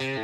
Thanks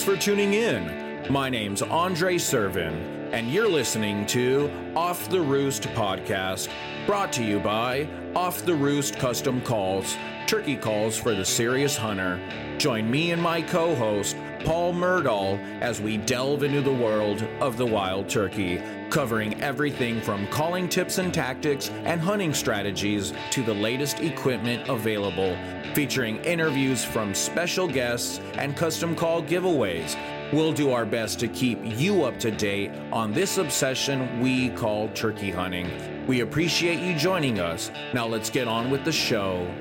for tuning in. My name's Andre Servin, and you're listening to Off the Roost podcast, brought to you by Off the Roost Custom Calls, turkey calls for the serious hunter. Join me and my co host, Paul Murdahl, as we delve into the world of the wild turkey, covering everything from calling tips and tactics and hunting strategies to the latest equipment available, featuring interviews from special guests and custom call giveaways. We'll do our best to keep you up to date on this obsession we call turkey hunting. We appreciate you joining us. Now let's get on with the show.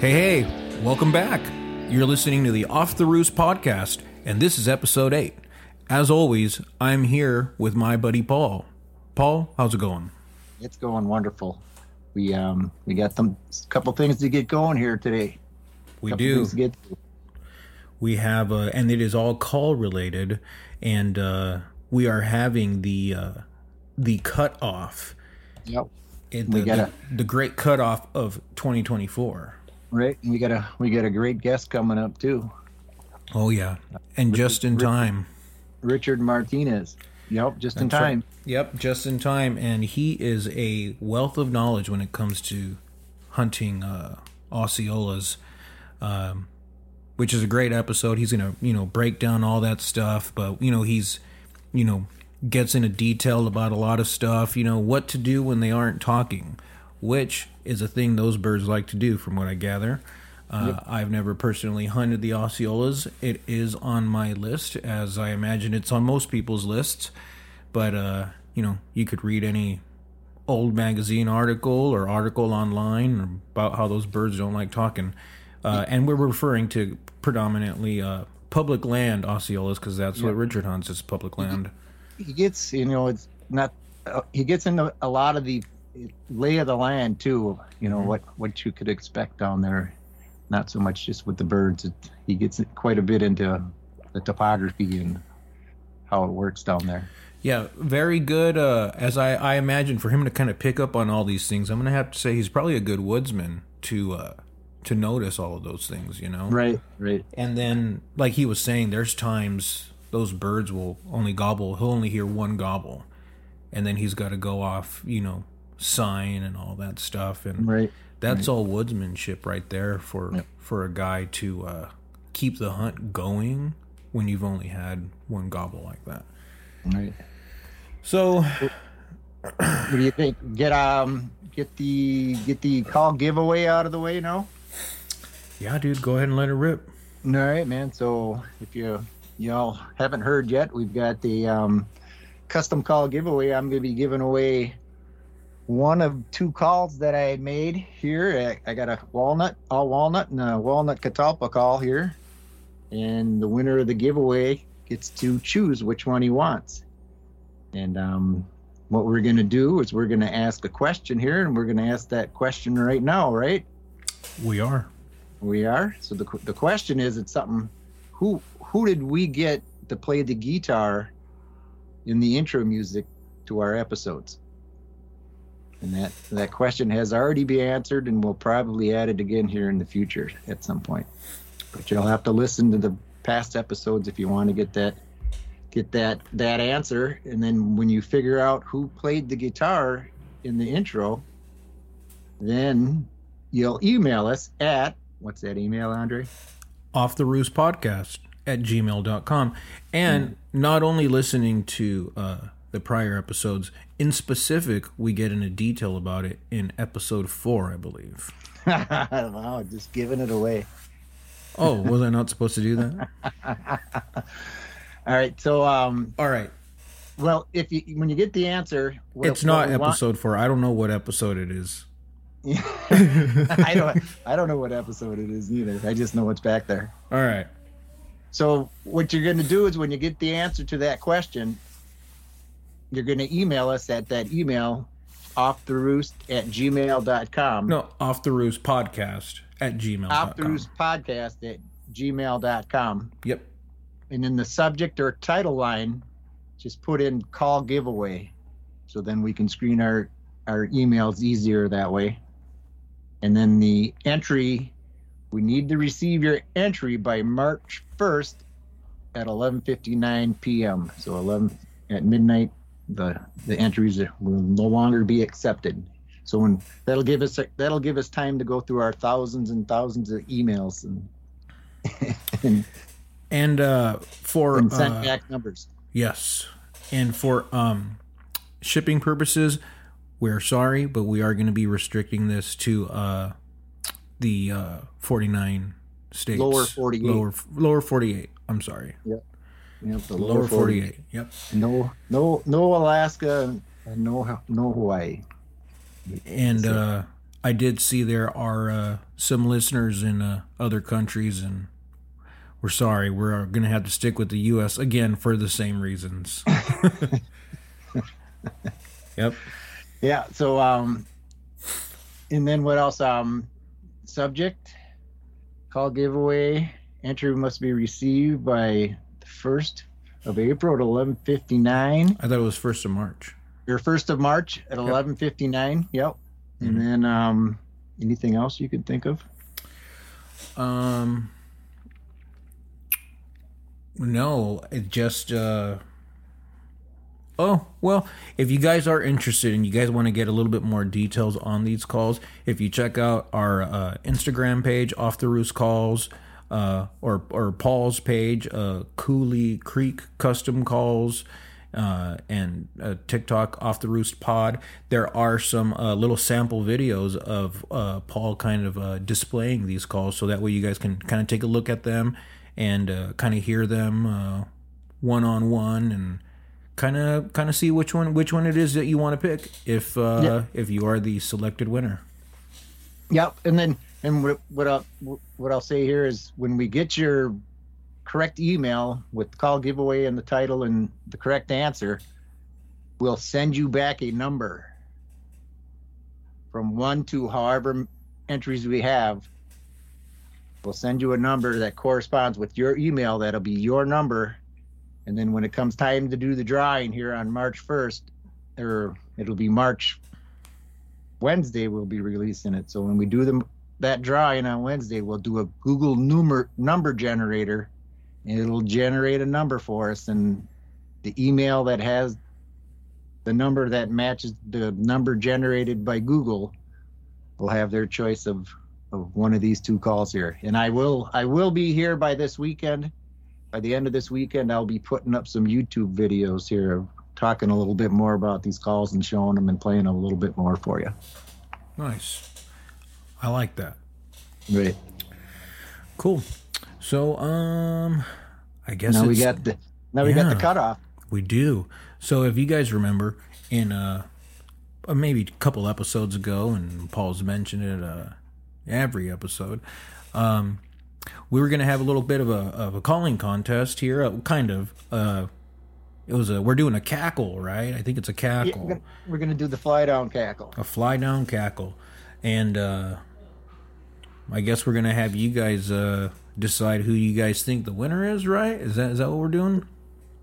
Hey, hey, welcome back. You're listening to the Off the Roost podcast, and this is episode 8. As always, I'm here with my buddy Paul. Paul, how's it going? It's going wonderful. We um we got some couple things to get going here today. We do. things to. We have, uh, and it is all call related, and uh, we are having the uh, the cutoff, Yep. it, We gotta- the, the great cutoff of 2024. Right. And we got a we got a great guest coming up too. Oh yeah, and just in time. Richard Martinez. Yep, just in That's right. time. Yep, just in time, and he is a wealth of knowledge when it comes to hunting uh, Osceolas, um, which is a great episode. He's gonna you know break down all that stuff, but you know he's you know gets into detail about a lot of stuff. You know what to do when they aren't talking, which is a thing those birds like to do, from what I gather. Uh, I've never personally hunted the Osceolas. It is on my list, as I imagine it's on most people's lists. But uh, you know, you could read any old magazine article or article online about how those birds don't like talking. Uh, and we're referring to predominantly uh, public land Osceolas because that's what Richard hunts is public land. He gets you know it's not uh, he gets into a lot of the lay of the land too. You know what what you could expect down there. Not so much just with the birds. It, he gets quite a bit into the topography and how it works down there. Yeah, very good. Uh, as I, I imagine, for him to kind of pick up on all these things, I'm gonna have to say he's probably a good woodsman to uh, to notice all of those things. You know, Right. Right. And then, like he was saying, there's times those birds will only gobble. He'll only hear one gobble, and then he's got to go off, you know, sign and all that stuff. And Right. that's all woodsmanship right there for for a guy to uh, keep the hunt going when you've only had one gobble like that. Right. So What do you think? Get um get the get the call giveaway out of the way now. yeah, dude, go ahead and let it rip. All right, man. So if you y'all haven't heard yet, we've got the um, custom call giveaway. I'm going to be giving away one of two calls that I made here. I, I got a walnut, all walnut, and a walnut catalpa call here, and the winner of the giveaway gets to choose which one he wants. And um, what we're going to do is we're going to ask a question here, and we're going to ask that question right now, right? We are. We are. So the the question is, it's something. Who who did we get to play the guitar in the intro music to our episodes? And that that question has already been answered, and we'll probably add it again here in the future at some point. But you'll have to listen to the past episodes if you want to get that get that that answer. And then when you figure out who played the guitar in the intro, then you'll email us at what's that email, Andre? off the roost podcast at gmail.com and not only listening to uh, the prior episodes in specific we get into detail about it in episode four i believe wow, just giving it away. oh was i not supposed to do that All right, so um, all right well, if you when you get the answer, what- it's not we want- episode four i don't know what episode it is I don't. I don't know what episode it is either. I just know what's back there. all right So what you're going to do is when you get the answer to that question, you're going to email us at that email off the roost at gmail.com. No, off the roost podcast at gmail. Off the roost podcast at gmail.com. Yep. And in the subject or title line, just put in call giveaway. So then we can screen our, our emails easier that way. And then the entry, we need to receive your entry by March 1st at 11:59 p.m. So 11 at midnight, the the entries will no longer be accepted. So when that'll give us that'll give us time to go through our thousands and thousands of emails and and, and uh, for and send uh, back numbers. Yes, and for um, shipping purposes, we're sorry, but we are going to be restricting this to uh, the uh, 49 states. Lower 48. Lower, lower 48. I'm sorry. Yep. Yep, the Lower, lower 48. 48. Yep. No, no, no Alaska, and no, no Hawaii. And uh, I did see there are uh, some listeners in uh, other countries, and we're sorry. We're going to have to stick with the U.S. again for the same reasons. yep. Yeah. So, um, and then what else? Um, subject, call giveaway. Entry must be received by the first of April at eleven fifty nine. I thought it was first of March. Your first of March at eleven fifty nine. Yep. Mhm. And then um, anything else you can think of? Um, no, it just uh. Oh well, if you guys are interested and you guys want to get a little bit more details on these calls, if you check out our uh, Instagram page, Off the Roost Calls, uh, or or Paul's page, uh, Cooley Creek Custom Calls, uh, and uh, TikTok Off the Roost Pod, there are some uh, little sample videos of uh, Paul kind of uh, displaying these calls, so that way you guys can kind of take a look at them and uh, kind of hear them one on one and kind of kind of see which one which one it is that you want to pick if uh, Yeah. if you are the selected winner. Yep. And then and what what I'll, what I'll say here is when we get your correct email with call giveaway and the title and the correct answer, we'll send you back a number from one to however entries we have. We'll send you a number that corresponds with your email. That'll be your number. And then when it comes time to do the drawing here on March 1st, or it'll be March Wednesday we'll be releasing it. So when we do them that drawing on Wednesday, we'll do a Google number number generator, and it'll generate a number for us. And the email that has the number that matches the number generated by Google will have their choice of of one of these two calls here. And I will I will be here by this weekend. By the end of this weekend, I'll be putting up some YouTube videos here talking a little bit more about these calls and showing them and playing a little bit more for you. Nice, I like that. Great. Cool. So um, I guess Now we got the now we got the cutoff. We do. So if you guys remember in uh, uh maybe a couple episodes ago, and Paul's mentioned it uh every episode, um, we were gonna have a little bit of a of a calling contest here, uh, kind of. Uh, it was a we're doing a cackle, right? I think it's a cackle, we're, we're gonna do the fly down cackle. a fly down cackle, and uh, I guess we're gonna have you guys uh decide who you guys think the winner is, right? Is that is that what we're doing?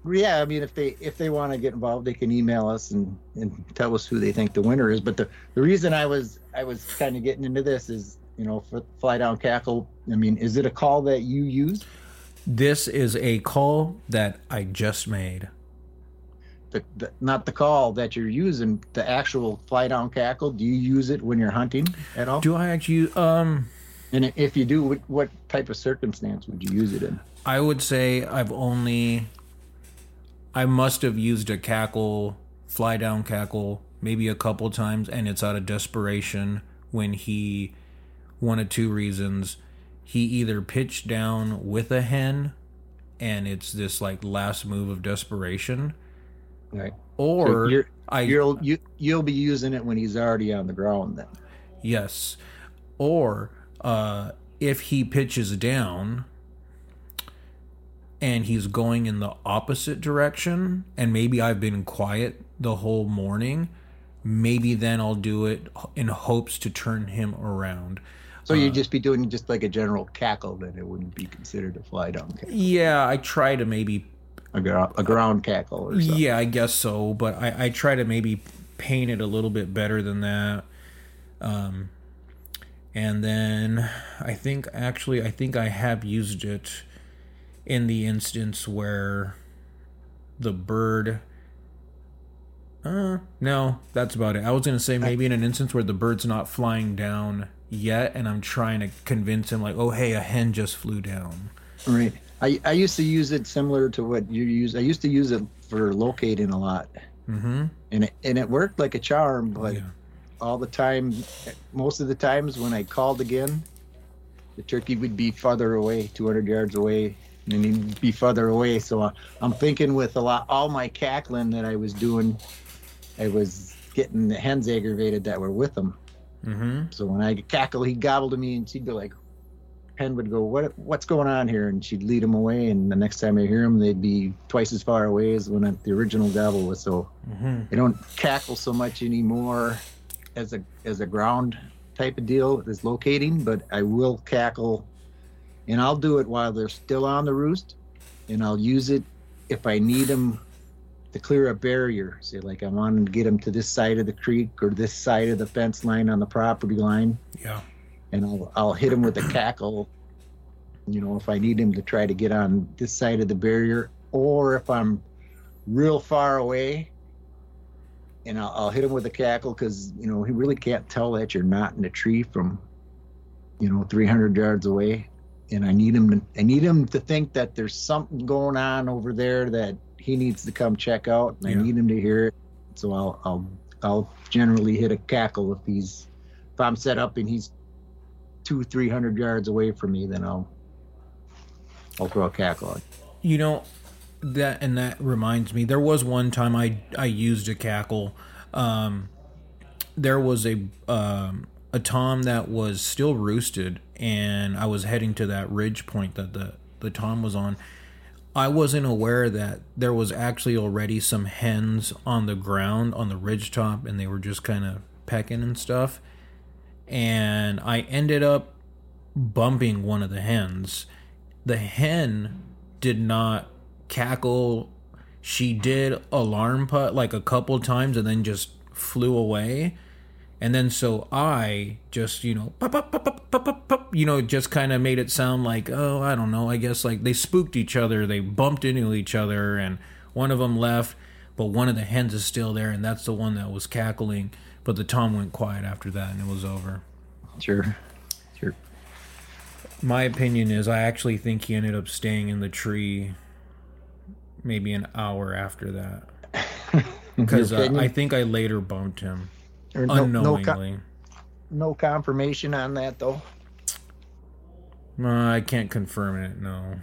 Yeah, I mean if they if they want to get involved, they can email us and, and tell us who they think the winner is. But the, the reason I was I was kind of getting into this is you know for fly down cackle. I mean, is it a call that you use? This is a call that I just made. The, the, not the call that you're using, the actual fly down cackle. Do you use it when you're hunting at all? Do I actually? Um, and if you do, what, what type of circumstance would you use it in? I would say I've only. I must have used a cackle, fly down cackle, maybe a couple times, and it's out of desperation when he, one of two reasons, he either pitched down with a hen, and it's this like last move of desperation, Right. or you're, I you'll you, you'll be using it when he's already on the ground. Then. Yes. Or uh, if he pitches down and he's going in the opposite direction, and maybe I've been quiet the whole morning, maybe then I'll do it in hopes to turn him around. So you'd just be doing just like a general cackle, then it wouldn't be considered a fly down cackle, Yeah, I try to maybe a, gro- a ground cackle or something. Yeah, I guess so. But I, I try to maybe paint it a little bit better than that. Um, and then I think actually I think I have used it in the instance where the bird. Uh, no, that's about it. I was gonna say maybe in an instance where the bird's not flying down yet, and I'm trying to convince him like, oh hey, a hen just flew down. Right. I, I used to use it similar to what you use. I used to use it for locating a lot, Mm-hmm. and it, and it worked like a charm. But Yeah. All the time, most of the times when I called again, the turkey would be farther away, 200 yards away, and he'd be farther away. So I, I'm thinking with a lot, all my cackling that I was doing, I was getting the hens aggravated that were with him. Mm-hmm. So when I cackle, he'd gobble to me, and she'd be like, Hen would go, "What? What's going on here?" And she'd lead him away. And the next time I hear him, they'd be twice as far away as when the original gobble was. So Mm-hmm. I don't cackle so much anymore as a as a ground type of deal is locating, but I will cackle, and I'll do it while they're still on the roost, and I'll use it if I need them to clear a barrier. Say like I want to get them to this side of the creek or this side of the fence line on the property line Yeah. and I'll I'll hit him with a cackle. You know, if I need him to try to get on this side of the barrier, or if I'm real far away, and I'll, I'll hit him with a cackle because you know he really can't tell that you're not in a tree from, you know, 300 yards away, and I need him to I need him to think that there's something going on over there that he needs to come check out, and Yeah. I need him to hear it. So I'll I'll I'll generally hit a cackle if he's if I'm set up and he's two, three hundred yards away from me, then I'll I'll throw a cackle. You know that, and that reminds me. There was one time I I used a cackle. Um, there was a um, a tom that was still roosted, and I was heading to that ridge point that the the tom was on. I wasn't aware that there was actually already some hens on the ground on the ridge top, and they were just kind of pecking and stuff. And I ended up bumping one of the hens. The hen did not cackle. She did alarm put like a couple times and then just flew away. And then so I just, you know, pop, pop, pop, pop, pop, pop, pop, you know, just kind of made it sound like, oh, I don't know. I guess like they spooked each other. They bumped into each other and one of them left, but one of the hens is still there. And that's the one that was cackling. But the tom went quiet after that and it was over. Sure, sure. My opinion is I actually think he ended up staying in the tree maybe an hour after that. Because uh. I think I later bumped him Or no, no, unknowingly. no confirmation on that though. No, I can't confirm it, no.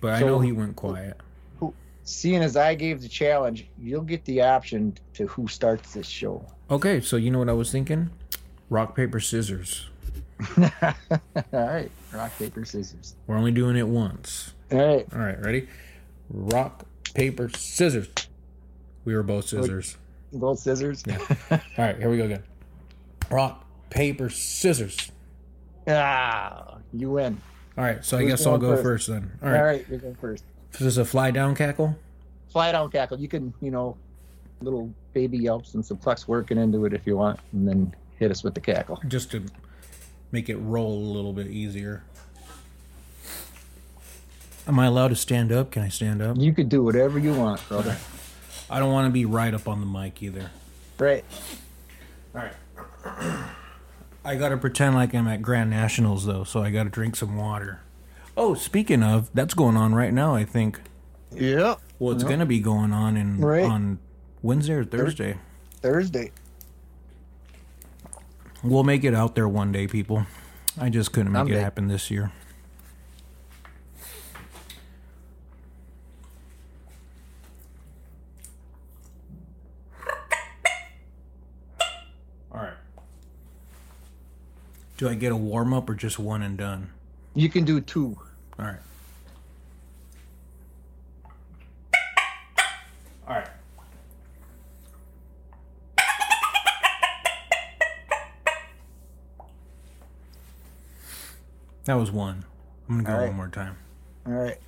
But I know he went quiet. Seeing as I gave the challenge, you'll get the option to who starts this show. Okay, so you know what I was thinking? Rock, paper, scissors. All right, rock paper scissors. We're only doing it once. All right, All right, ready? Rock, paper, scissors. We were both scissors. both scissors. Yeah. All right, here we go again. Rock, paper, scissors. ah, you win. All right, so I guess I'll go first? first then. All All right. right, you go first. This is a fly down cackle. Fly down cackle. You can, you know, little baby yelps and some clucks working into it if you want, and then hit us with the cackle. just to make it roll a little bit easier. Am I allowed to stand up? Can I stand up? You could do whatever you want, brother. I don't want to be right up on the mic either. Right. All right. I got to pretend like I'm at Grand Nationals though, so I got to drink some water. Oh, speaking of, that's going on right now, I think. Yeah. Well, it's going to be going on in Right. on Wednesday or Thursday. Thursday. We'll make it out there one day, people. I just couldn't make it happen this year. Do I get a warm up or just one and done? You can do two. All right. All right. That was one. I'm gonna go right. one more time. All right.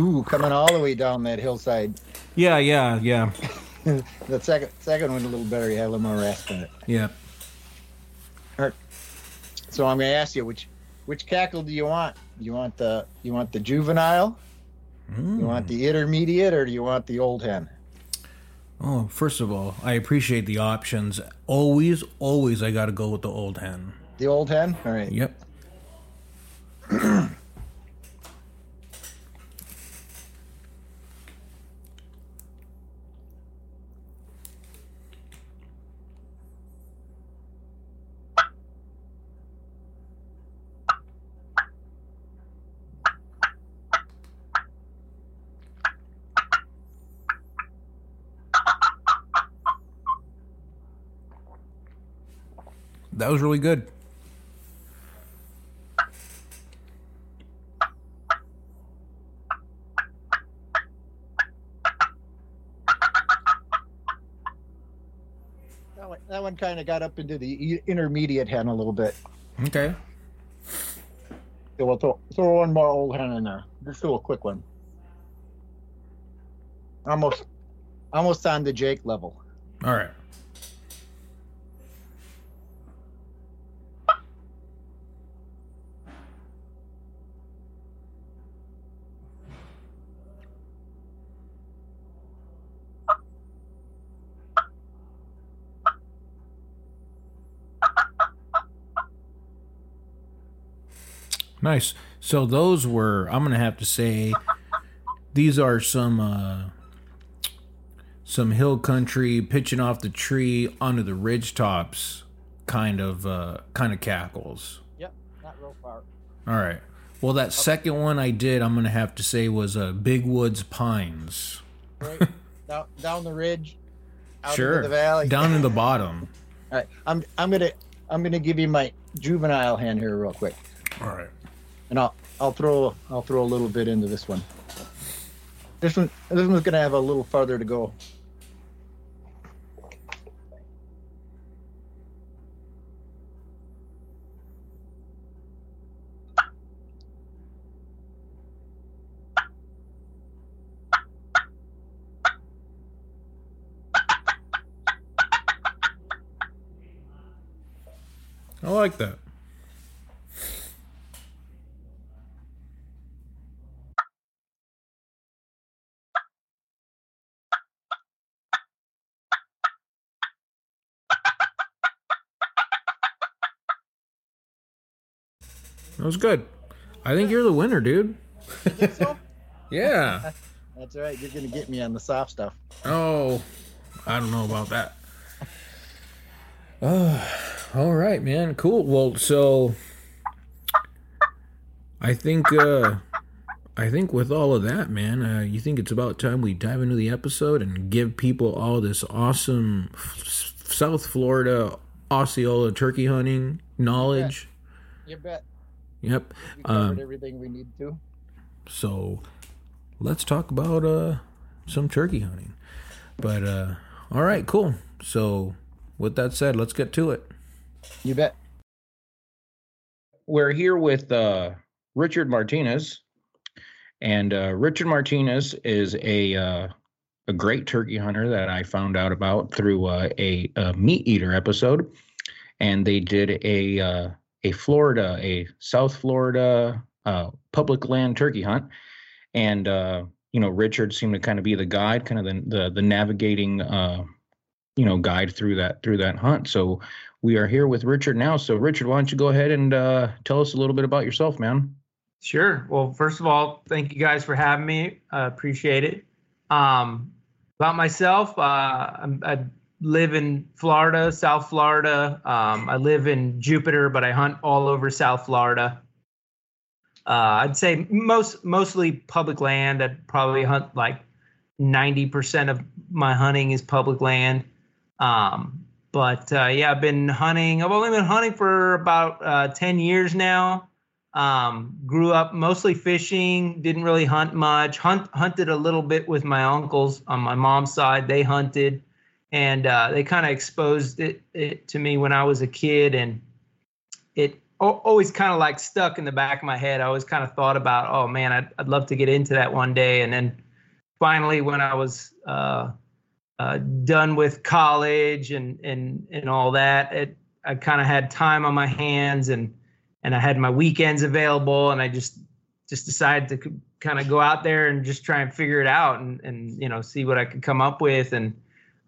Ooh, coming all the way down that hillside. Yeah, yeah, yeah, the second second one a little better. You had a little more rasp in it. yeah. All right. So I'm gonna ask you which which cackle do you want? You want the you want the juvenile? You want the hmm. intermediate, or do you want the old hen? Oh, first of all, I appreciate the options. Always, always, I got to go with the old hen. The old hen. All right. Yep. That was really good. That one, kind of got up into the intermediate hen a little bit. Okay. So we'll throw, throw one more old hen in there. Just do a quick one. Almost, almost on the Jake level. All right. Nice. So those were I'm gonna have to say these are some uh some hill country pitching off the tree onto the ridge tops kind of uh kind of cackles. Yep, not real far. All right. Well, that second one I did, I'm gonna have to say was uh, Big Woods Pines. Right down, down the ridge, out sure. the valley. Down in the bottom. All right, I'm I'm gonna I'm gonna give you my juvenile hand here real quick, All right. And I'll I'll throw I'll throw a little bit into this one. This one this one's gonna have a little farther to go. I like that. That was good. I think you're the winner, dude. so? Yeah. That's all right. You're gonna get me on the soft stuff. Oh, I don't know about that. Oh, all right, man. Cool. Well, so I think uh I think with all of that, man, uh, you think it's about time we dive into the episode and give people all this awesome f- South Florida Osceola turkey hunting knowledge. You bet. Yep. We covered Um, everything we need to. So let's talk about uh some turkey hunting. But uh all right, cool. So with that said, let's get to it. You bet. we're here with uh, Richard Martinez, and uh, Richard Martinez is a uh, a great turkey hunter that I found out about through uh, a, a meat eater episode, and they did a uh, a Florida, a South Florida uh, public land turkey hunt, and uh, you know Richard seemed to kind of be the guide, kind of the the, the navigating. Uh, you know, guide through that through that hunt. So we are here with Richard now. So, Richard, why don't you go ahead and uh, tell us a little bit about yourself, man? Sure. Well, first of all, thank you guys for having me. Appreciate it. Um, about myself, uh, I'm, I live in Florida, South Florida. Um, I live in Jupiter, but I hunt all over South Florida. Uh, I'd say most mostly public land. I'd probably hunt like 90% of my hunting is public land. Um, but uh, yeah, I've been hunting. I've only been hunting for about uh, 10 years now. Um, grew up mostly fishing, didn't really hunt much. Hunt hunted a little bit with my uncles on my mom's side. They hunted, and uh, they kind of exposed it, it to me when I was a kid, and it always kind of like stuck in the back of my head. I always kind of thought about, oh man, I'd I'd love to get into that one day. And then finally, when I was uh, uh, done with college and and and all that, it I kind of had time on my hands and and I had my weekends available, and I just just decided to kind of go out there and just try and figure it out and and you know see what I could come up with and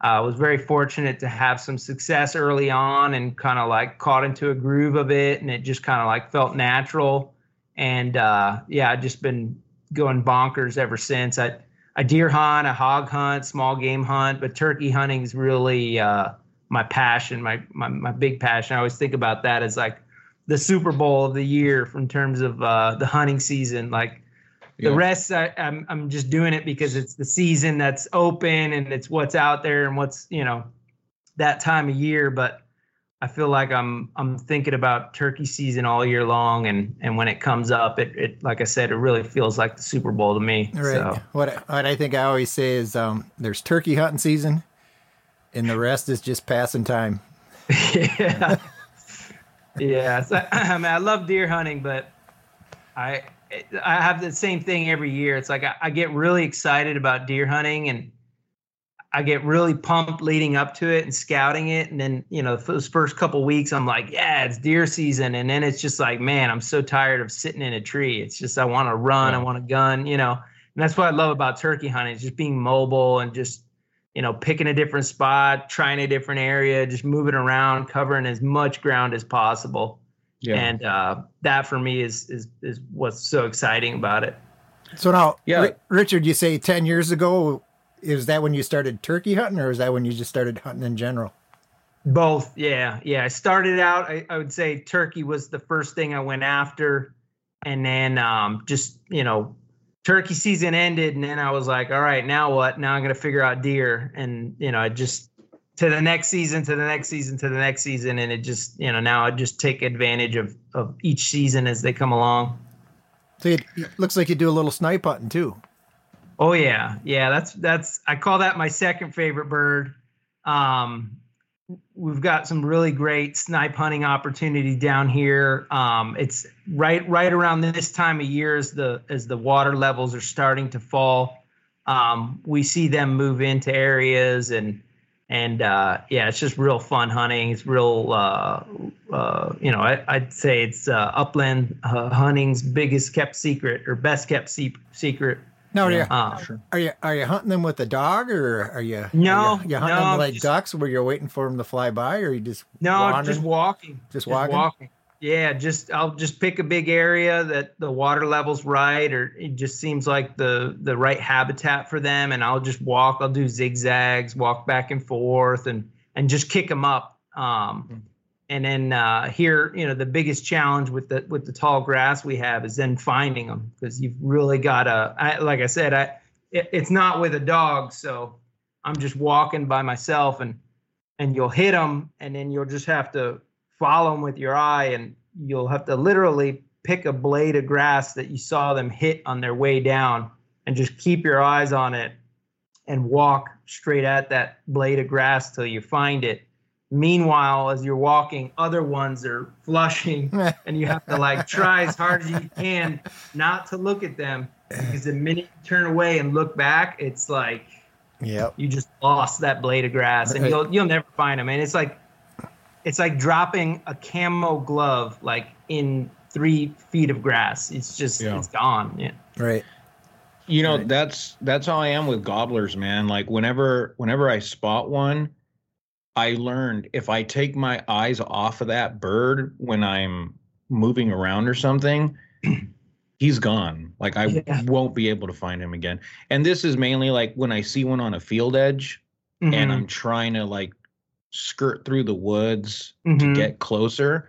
I uh, was very fortunate to have some success early on and kind of like caught into a groove of it and it just kind of like felt natural. And uh, yeah I've just been going bonkers ever since. I I deer hunt a hog hunt small game hunt but turkey hunting is really uh, my passion my, my my big passion. I always think about that as like the Super Bowl of the year in terms of uh, the hunting season. Like the Yeah. rest, I, I'm I'm just doing it because it's the season that's open and it's what's out there and what's you know that time of year. But I feel like I'm I'm thinking about turkey season all year long, and and when it comes up, it it like I said, it really feels like the Super Bowl to me. Right. So What I- what I think I always say is um, there's turkey hunting season, and the rest is just passing time. yeah. yeah. So, I mean, I love deer hunting, but I I have the same thing every year. It's like I, I get really excited about deer hunting and I get really pumped leading up to it and scouting it. And then, you know, those first couple weeks, I'm like, yeah, it's deer season. And then it's just like, man, I'm so tired of sitting in a tree. It's just, I want to run, I want a gun, you know. And that's what I love about turkey hunting, is just being mobile and just, you know, picking a different spot, trying a different area, just moving around, covering as much ground as possible. Yeah. And uh, that for me is is is what's so exciting about it. So now, Yeah. Ri- Richard, you say ten years ago. Is that when you started turkey hunting, or is that when you just started hunting in general? Both, yeah, yeah. I started out. I, I would say turkey was the first thing I went after, and then um, just you know, turkey season ended, and then I was like, all right, now what? Now I'm gonna figure out deer, and you know, I just to the next season, to the next season, to the next season, and it just you know now I just take advantage of of each season as they come along. So it it looks like you do a little snipe hunting too. Oh yeah, yeah. That's that's I call that my second favorite bird. Um, we've got some really great snipe hunting opportunity down here. Um, it's right right around this time of year as the as the water levels are starting to fall. Um, we see them move into areas and and uh, yeah, it's just real fun hunting. It's real, uh, uh, you know, I, I'd say it's uh, upland uh, hunting's biggest kept secret or best kept se- secret. No, are you Uh, are you are you hunting them with a dog, or are you No, are you, you hunting no, them like just- ducks, where you're waiting for them to fly by, or you just No, wandering? just walking. Just walking? Yeah, just I'll just pick a big area that the water level's right, or it just seems like the the right habitat for them, and I'll just walk. I'll do zigzags, walk back and forth, and and just kick them up. Um, and then uh, here, you know, the biggest challenge with the with the tall grass we have is then finding them because you've really got to. I, like I said, I it, it's not with a dog, so I'm just walking by myself and and you'll hit them and then you'll just have to follow them with your eye and you'll have to literally pick a blade of grass that you saw them hit on their way down and just keep your eyes on it and walk straight at that blade of grass till you find it. Meanwhile as you're walking other ones are flushing and you have to like try as hard as you can not to look at them because the minute you turn away and look back it's like Yep. you just lost that blade of grass and you'll you'll never find them and it's like it's like dropping a camo glove like in three feet of grass it's just Yeah. it's gone yeah Right. You know, Right. that's that's how I am with gobblers, man. Like whenever whenever I spot one, I learned if I take my eyes off of that bird when I'm moving around or something, he's gone. Like I Yeah. won't be able to find him again. And this is mainly like when I see one on a field edge Mhm, and I'm trying to like skirt through the woods to mhm. get closer.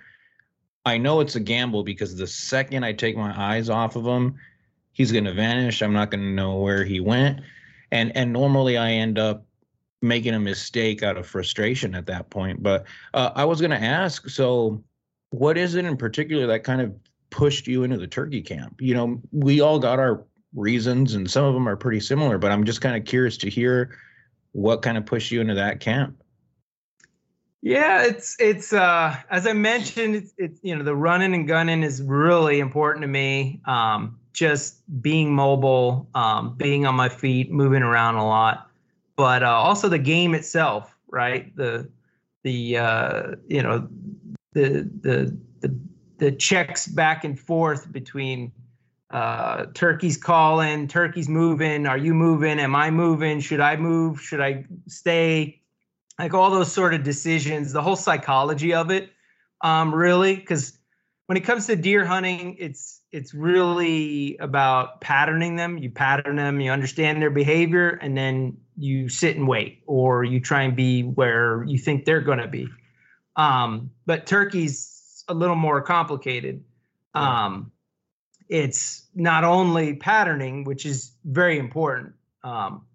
I know it's a gamble because the second I take my eyes off of him, he's going to vanish. I'm not going to know where he went. And and normally I end up making a mistake out of frustration at that point. But uh, I was going to ask, so what is it in particular that kind of pushed you into the turkey camp? You know, we all got our reasons, and some of them are pretty similar. But I'm just kind of curious to hear what kind of pushed you into that camp. Yeah, it's it's uh as I mentioned, it's, it's you know the running and gunning is really important to me. Um, just being mobile, um, being on my feet, moving around a lot, but uh, also the game itself, right? The the uh, you know the the the the checks back and forth between uh, turkey's calling, turkey's moving. Are you moving? Am I moving? Should I move? Should I stay? Like all those sort of decisions, the whole psychology of it, um, really, because when it comes to deer hunting, it's it's really about patterning them. You pattern them, you understand their behavior, and then you sit and wait, or you try and be where you think they're going to be. Um, but turkey's a little more complicated. Um, it's not only patterning, which is very important. Um,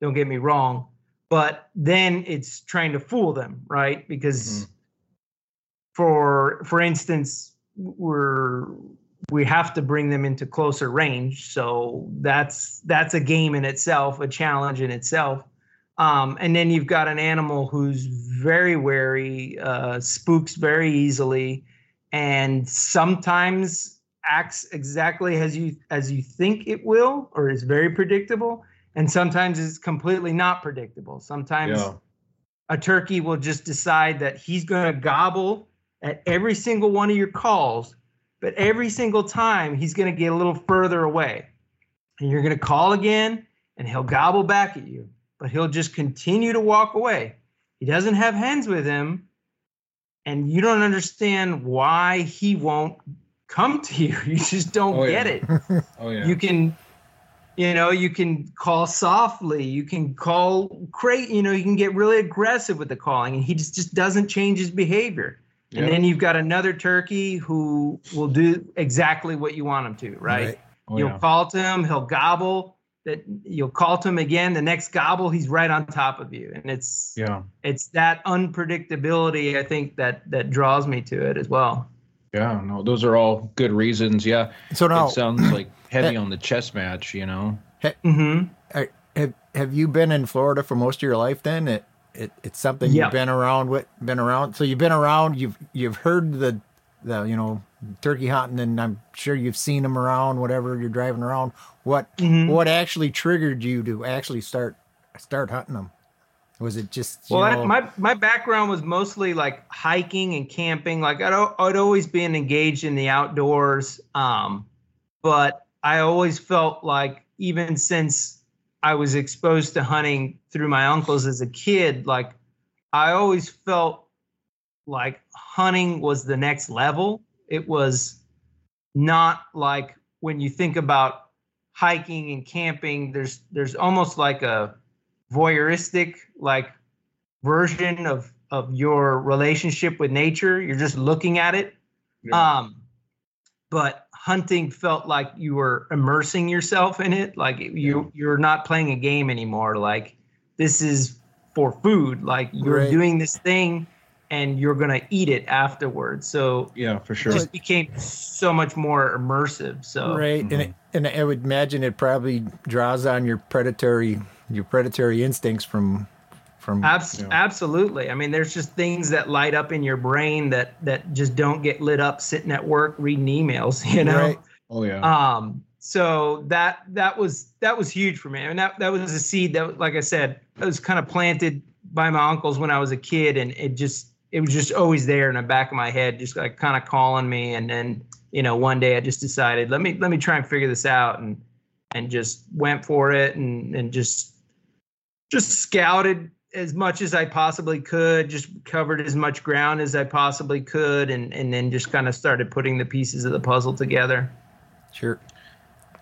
don't get me wrong, but then it's trying to fool them, right? Because Mhm. for for instance, we're we have to bring them into closer range, so that's that's a game in itself, a challenge in itself. Um, and then you've got an animal who's very wary, uh, spooks very easily, and sometimes acts exactly as you as you think it will, or is very predictable. And sometimes it's completely not predictable. Sometimes Yeah. a turkey will just decide that he's going to gobble at every single one of your calls, but every single time he's going to get a little further away. And you're going to call again and he'll gobble back at you, but he'll just continue to walk away. He doesn't have hens with him, and you don't understand why he won't come to you. You just don't Oh, get yeah. it Oh yeah. you can you know you can call softly you can call crate you know you can get really aggressive with the calling and he just, just doesn't change his behavior and Yeah. then you've got another turkey who will do exactly what you want him to right, Right. Oh, you'll yeah. call to him he'll gobble that you'll call to him again the next gobble he's right on top of you and it's yeah. it's that unpredictability i think that that draws me to it as well Yeah. No, those are all good reasons. Yeah. So now, It sounds like heavy on the chess match, you know? hmm are- have have you been in Florida for most of your life? Then it, it it's something Yeah. you've been around with, been around. So you've been around. You've you've heard the the you know turkey hunting, and I'm sure you've seen them around. Whatever you're driving around, what Mhm. what actually triggered you to actually start start hunting them? Was it just Well, know, I, my my background was mostly like hiking and camping. Like I'd I'd always been engaged in the outdoors, um, but I always felt like even since I was exposed to hunting through my uncles as a kid, like I always felt like hunting was the next level. It was not like when you think about hiking and camping. There's there's almost like a voyeuristic like version of of your relationship with nature. You're just looking at it. Um, but hunting felt like you were immersing yourself in it. Like you you're not playing a game anymore. Like this is for food. Like you're Right. doing this thing and you're gonna eat it afterwards. So yeah, for it sure. just became so much more immersive. So right? And it, and I would imagine it probably draws on your predatory your predatory instincts from from Abs- Yeah. Absolutely. I mean, there's just things that light up in your brain that that just don't get lit up sitting at work reading emails. You know. Right. Oh yeah. Um. So that that was that was huge for me. I mean, that that was a seed that, like I said, it was kind of planted by my uncles when I was a kid, and it just it was just always there in the back of my head, just like kind of calling me. And then you know, one day I just decided let me let me try and figure this out, and and just went for it, and and just just scouted as much as I possibly could, just covered as much ground as I possibly could, and and then just kind of started putting the pieces of the puzzle together. sure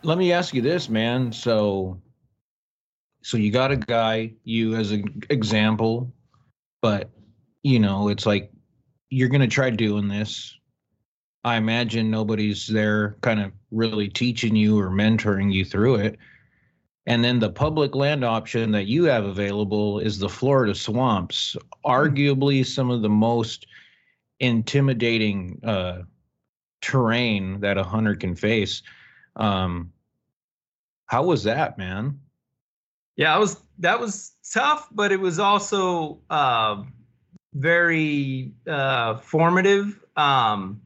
Let me ask you this, man. So, so you got a guy, you as an example, but you know, it's like you're gonna try doing this. I imagine nobody's there, kind of really teaching you or mentoring you through it. And then the public land option that you have available is the Florida swamps, arguably some of the most intimidating uh, terrain that a hunter can face. Um, how was that, man? Yeah, it was that was tough, but it was also uh, very uh, formative. Um,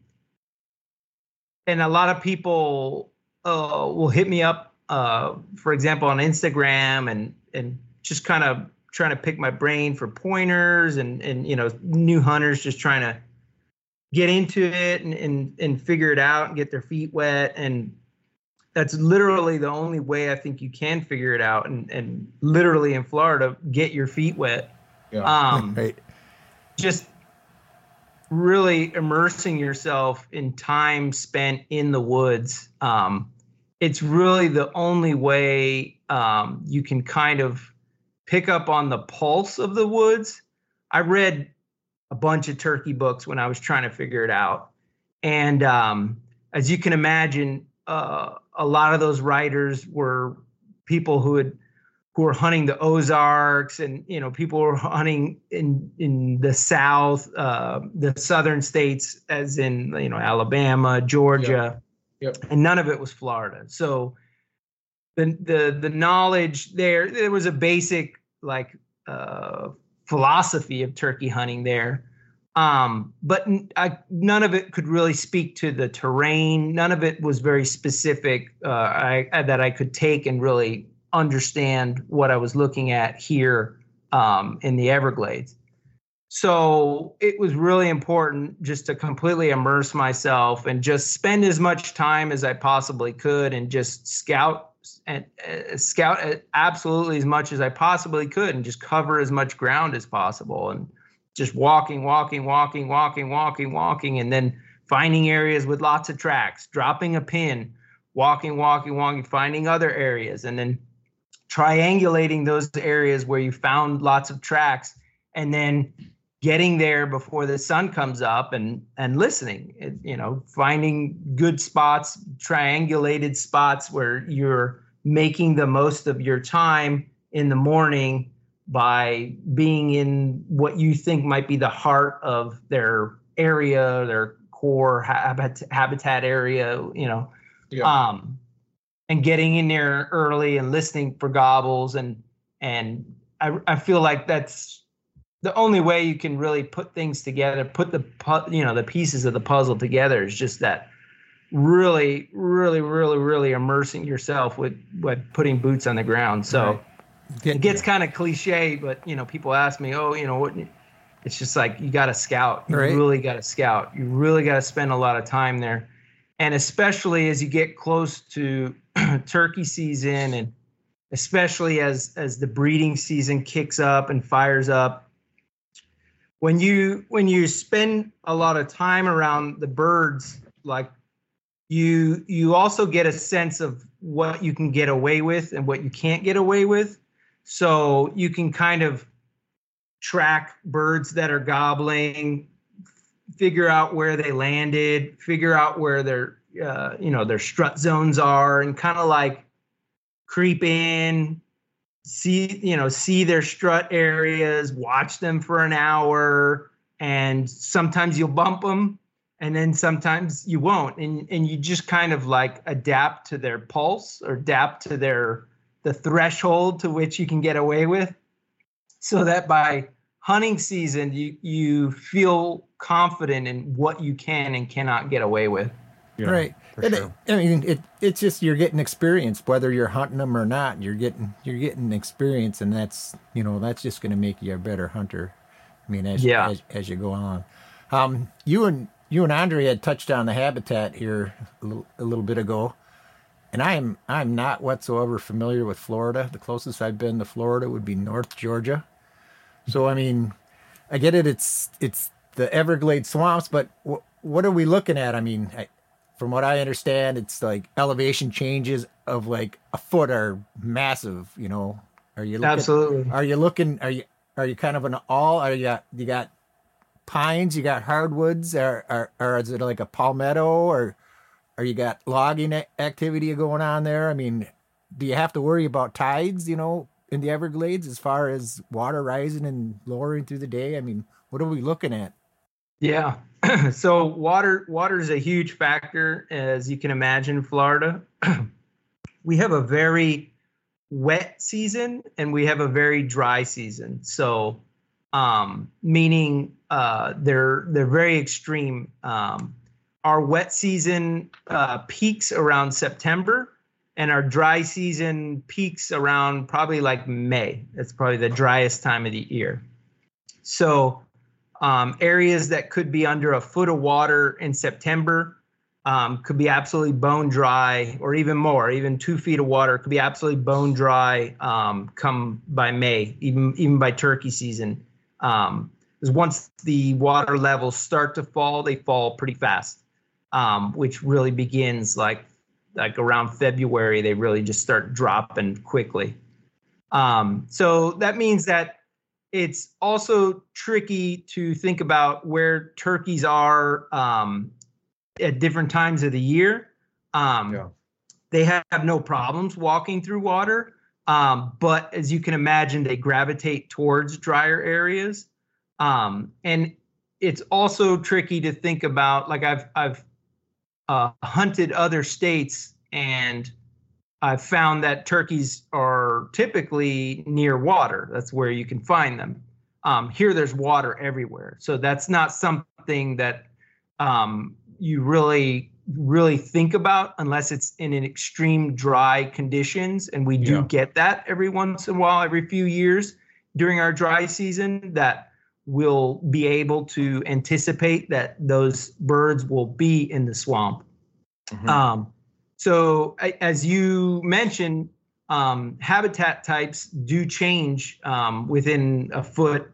and a lot of people uh, will hit me up, uh, for example, on Instagram, and and just kind of trying to pick my brain for pointers, and and you know, new hunters just trying to get into it and and and figure it out and get their feet wet and that's literally the only way I think you can figure it out. And, and literally in Florida, get your feet wet. Yeah. Um, right. just really immersing yourself in time spent in the woods. Um, it's really the only way um, you can kind of pick up on the pulse of the woods. I read a bunch of turkey books when I was trying to figure it out. And um, as you can imagine, uh, a lot of those writers were people who had who were hunting the Ozarks and you know people were hunting in in the South, uh, the southern states, as in you know Alabama, Georgia, Yep. and none of it was Florida. So the the the knowledge there there was a basic like uh, philosophy of turkey hunting there. Um, but none of it could really speak to the terrain. None of it was very specific uh, I, I- that I could take and really understand what I was looking at here um, in the Everglades. So it was really important just to completely immerse myself and just spend as much time as I possibly could and just scout and uh, scout absolutely as much as I possibly could and just cover as much ground as possible and just walking, walking, walking, walking, walking, walking, and then finding areas with lots of tracks, dropping a pin, walking, walking, walking, finding other areas, and then triangulating those areas where you found lots of tracks, and then getting there before the sun comes up and and listening It- you know finding good spots triangulated spots where you're making the most of your time in the morning by being in what you think might be the heart of their area, their core habit, habitat area, you know, um, and getting in there early and listening for gobbles and and I, I feel like that's the only way you can really put things together, put the you know the pieces of the puzzle together is just that really, really, really, really immersing yourself with with putting boots on the ground. So Right. it gets kind of cliche, but you know, people ask me, "Oh, you know what?" It's just like you got to scout. You Right. really got to scout. You really got to spend a lot of time there, and especially as you get close to turkey season, and especially as as the breeding season kicks up and fires up. When you when you spend a lot of time around the birds, like you you also get a sense of what you can get away with and what you can't get away with. So you can kind of track birds that are gobbling figure out where they landed figure out where their uh, you know their strut zones are and kind of like creep in see you know see their strut areas watch them for an hour and sometimes you'll bump them and then sometimes you won't. And and you just kind of like adapt to their pulse or adapt to their the threshold to which you can get away with so that by hunting season you you feel confident in what you can and cannot get away with Yeah, right. And sure. it, I mean, it it's just you're getting experience, whether you're hunting them or not. You're getting you're getting experience, and that's you know that's just going to make you a better hunter. I mean, as Yeah. as, as you go on, um, you and you and Andre had touched on the habitat here a little, a little bit ago, and I'm I'm not whatsoever familiar with Florida. The closest I've been to Florida would be North Georgia. So I mean, I get it. It's it's the Everglades swamps, but wh- what are we looking at? I mean, I, from what I understand, it's like elevation changes of like a foot are massive. You know, are you looking, absolutely Are you looking? Are you are you kind of an all? Are you got you got pines? You got hardwoods? Or or, or is it like a palmetto? Or or you got logging activity going on there? I mean, do you have to worry about tides? You know, in the Everglades as far as water rising and lowering through the day. I mean, what are we looking at? Yeah. so water water is a huge factor, as you can imagine, Florida. we have a very wet season and we have a very dry season. So, um, meaning uh, they're they're very extreme. Um, our wet season uh, peaks around September, and our dry season peaks around probably like May. That's probably the driest time of the year. So, um, areas that could be under a foot of water in September um, could be absolutely bone dry, or even more, even two feet of water could be absolutely bone dry um, come by May, even even by turkey season. Um, because once the water levels start to fall, they fall pretty fast, um, which really begins like like around February. They really just start dropping quickly. Um, so that means that it's also tricky to think about where turkeys are um, at different times of the year. Um, Yeah. They have, have no problems walking through water, um, but as you can imagine, they gravitate towards drier areas. Um, and it's also tricky to think about. Like I've I've uh, hunted other states, and I've found that turkeys are typically near water. That's where you can find them. Um, here, there's water everywhere, so that's not something that um, you really really think about unless it's in an extreme dry conditions and we do Yeah. get that every once in a while every few years during our dry season that we'll be able to anticipate that those birds will be in the swamp Mhm. um, so as you mentioned, um, habitat types do change um, within a foot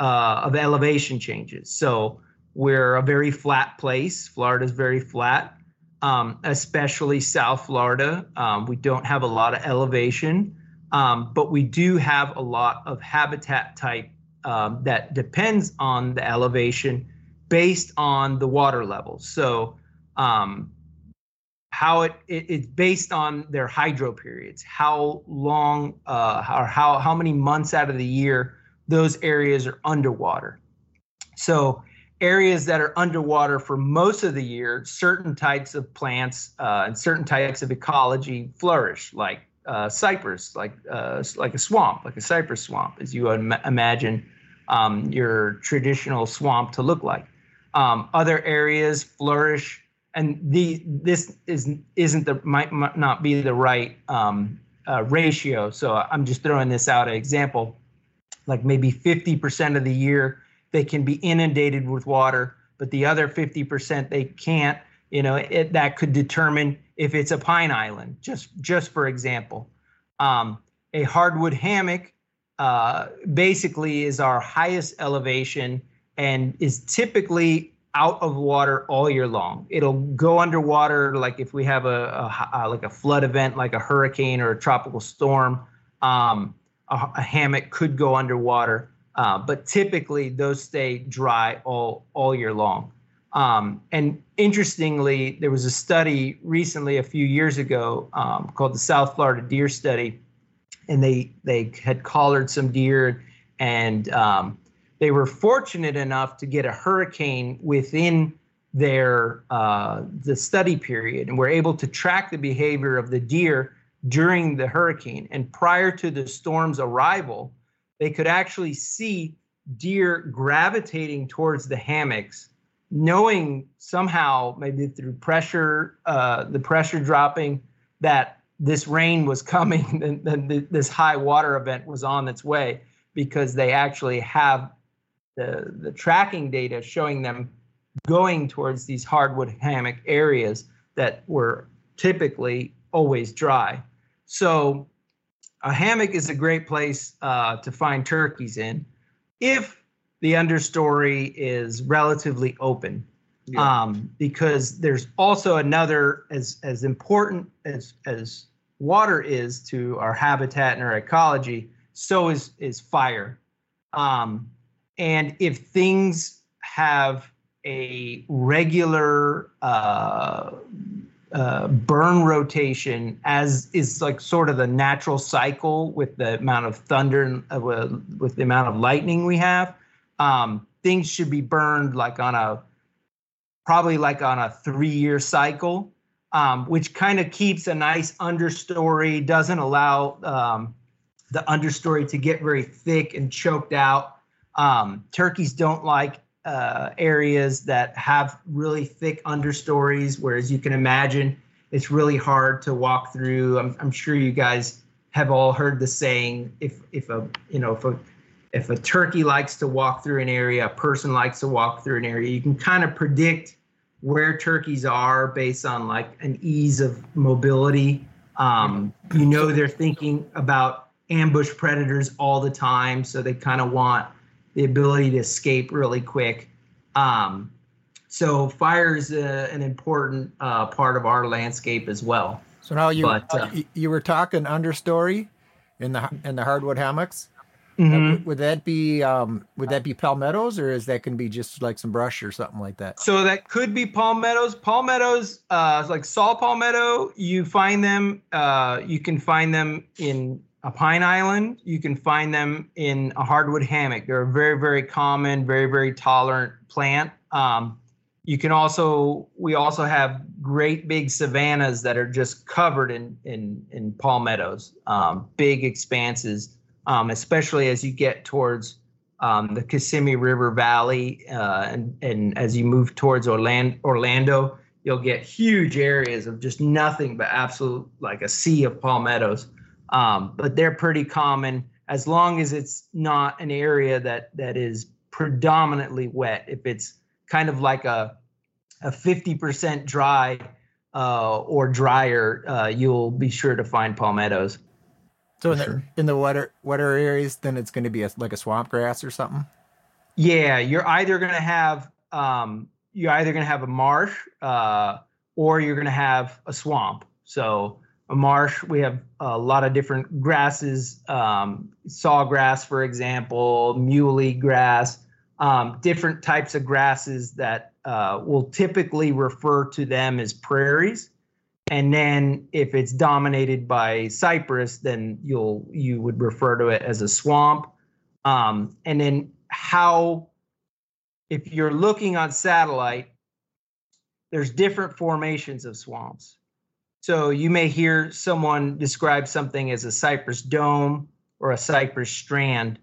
uh, of elevation changes. So we're a very flat place. Florida's very flat, um, especially South Florida. Um, we don't have a lot of elevation, um, but we do have a lot of habitat type um, that depends on the elevation based on the water levels. So um, how it, it it's based on their hydro periods. How long uh, or how how many months out of the year those areas are underwater. So areas that are underwater for most of the year certain types of plants uh, and certain types of ecology flourish like uh, cypress like uh, like a swamp like a cypress swamp as you would ima- imagine um, your traditional swamp to look like. Um, other areas flourish and the this is isn't the might, might not be the right um, uh, ratio. So I'm just throwing this out an example. Like maybe 50% of the year they can be inundated with water, but the other 50% they can't. You know, it, that could determine if it's a pine island. Just just for example, um, a hardwood hammock uh, basically is our highest elevation and is typically out of water all year long. It'll go underwater like if we have a uh, like a flood event, like a hurricane or a tropical storm. Um, a, a hammock could go underwater, uh, but typically those stay dry all all year long. Um, and interestingly, there was a study recently, a few years ago, um, called the South Florida Deer Study, and they they had collared some deer and um, they were fortunate enough to get a hurricane within their uh, the study period and were able to track the behavior of the deer during the hurricane. And prior to the storm's arrival they could actually see deer gravitating towards the hammocks knowing somehow maybe through pressure uh, the pressure dropping that this rain was coming and, and this high water event was on its way because they actually have the the tracking data showing them going towards these hardwood hammock areas that were typically always dry. So a hammock is a great place uh, to find turkeys in if the understory is relatively open. Yeah. Um, because there's also another as as important as as water is to our habitat and our ecology, so is is fire. Um, and if things have a regular uh, uh, burn rotation, as is like sort of the natural cycle with the amount of thunder and uh, with the amount of lightning we have, um, things should be burned like on a probably like on a three year cycle, um, which kind of keeps a nice understory, doesn't allow um, the understory to get very thick and choked out. Um, turkeys don't like uh, areas that have really thick understories, whereas you can imagine it's really hard to walk through. I'm, I'm sure you guys have all heard the saying if if a you know if a if a turkey likes to walk through an area, a person likes to walk through an area, you can kind of predict where turkeys are based on like an ease of mobility. Um, you know they're thinking about ambush predators all the time, so they kind of want the ability to escape really quick. Um, so fire is a, an important uh, part of our landscape as well. So now you But, uh, you, were talking understory in the in the hardwood hammocks. Uh, Mhm. would, that be um, would that be palmettos or is that going to be just like some brush or something like that? So that could be palmettos. Palmettos, uh, like saw palmetto, you find them. Uh, you can find them in a pine island. You can find them in a hardwood hammock. They're a very, very common, very, very tolerant plant. Um, you can also, we also have great big savannas that are just covered in in in palmettos, um, big expanses, um, especially as you get towards um, the Kissimmee River Valley, uh, and and as you move towards Orlando, Orlando, you'll get huge areas of just nothing but absolute like a sea of palmettos. Um, but they're pretty common as long as it's not an area that that is predominantly wet. If it's kind of like a a 50% dry uh, or drier, uh, you'll be sure to find palmettos. So in the sure. in the wetter wetter areas, then it's going to be a, like a swamp grass or something. Yeah, you're either going to have um, you're either going to have a marsh uh, or you're going to have a swamp. So a marsh, we have a lot of different grasses, um, sawgrass, for example, muhly grass, um, different types of grasses that uh, will typically refer to them as prairies. And then if it's dominated by cypress, then you'll you would refer to it as a swamp. Um, and then how if you're looking on satellite there's different formations of swamps so you may hear someone describe something as a cypress dome or a cypress strand.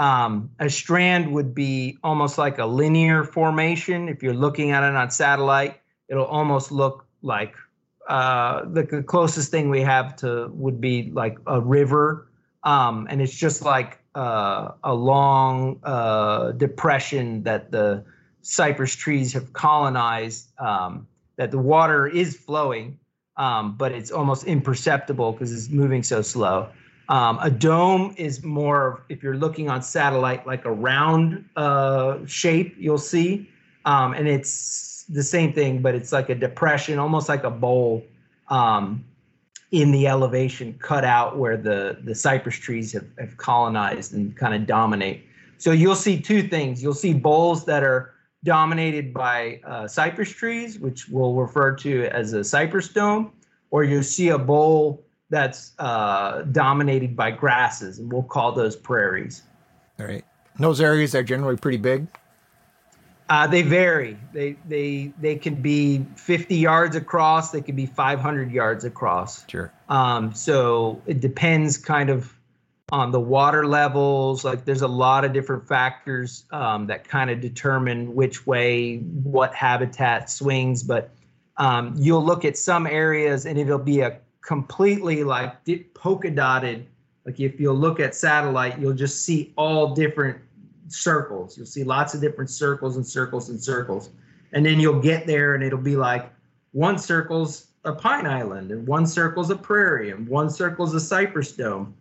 Um, a strand would be almost like a linear formation. If you're looking at it on satellite it'll almost look like uh, the, closest thing we have to would be like a river. Um, and it's just like uh, a long uh, depression that the cypress trees have colonized. Um, that the water is flowing, um, but it's almost imperceptible because it's moving so slow. Um, a dome is more, if you're looking on satellite, like a round uh, shape you'll see, um, and it's the same thing, but it's like a depression, almost like a bowl. Um, in the elevation cut out where the the cypress trees have, have colonized and kind of dominate. So you'll see two things. You'll see bowls that are dominated by uh, cypress trees, which we'll refer to as a cypress dome, or you'll see a bowl that's uh, dominated by grasses, and we'll call those prairies. All right. Those areas are generally pretty big. Uh, they vary. They they they can be 50 yards across. They can be 500 yards across. Sure. Um, so it depends kind of on the water levels. Like there's a lot of different factors um, that kind of determine which way what habitat swings. But um, you'll look at some areas and it'll be a completely like polka dotted. Like if you'll look at satellite, you'll just see all different circles. You'll see lots of different circles and circles and circles. And then you'll get there and it'll be like one circle's a pine island and one circle's a prairie and one circle's a cypress dome.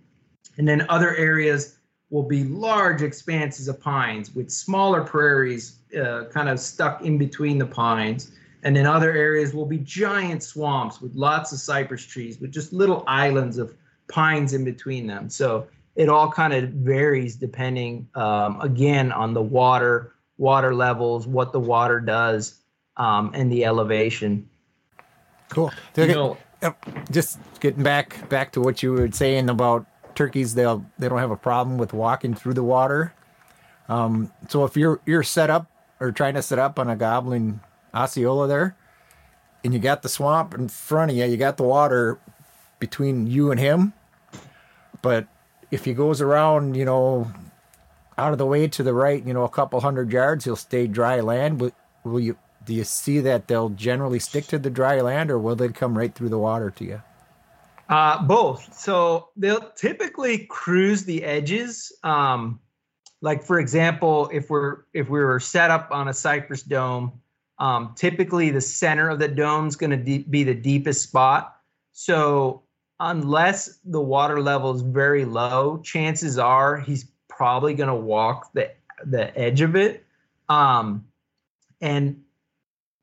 And then other areas will be large expanses of pines with smaller prairies uh, kind of stuck in between the pines. And then other areas will be giant swamps with lots of cypress trees with just little islands of pines in between them. So it all kind of varies depending, um, again, on the water, water levels, what the water does, um, and the elevation. Cool. You know, just getting back back to what you were saying about turkeys, they'll they don't have a problem with walking through the water. Um, so if you're you're set up or trying to set up on a gobbling Osceola there, and you got the swamp in front of you. You got the water between you and him. But if he goes around, you know, out of the way to the right, you know, a couple hundred yards, he'll stay dry land. Will you? Do you see that they'll generally stick to the dry land, or will they come right through the water to you? Uh, both. So they'll typically cruise the edges. Um, like for example, if we're if we were set up on a cypress dome, um, typically the center of the dome is going to de- be the deepest spot. So unless the water level is very low, chances are he's probably going to walk the the edge of it. Um, and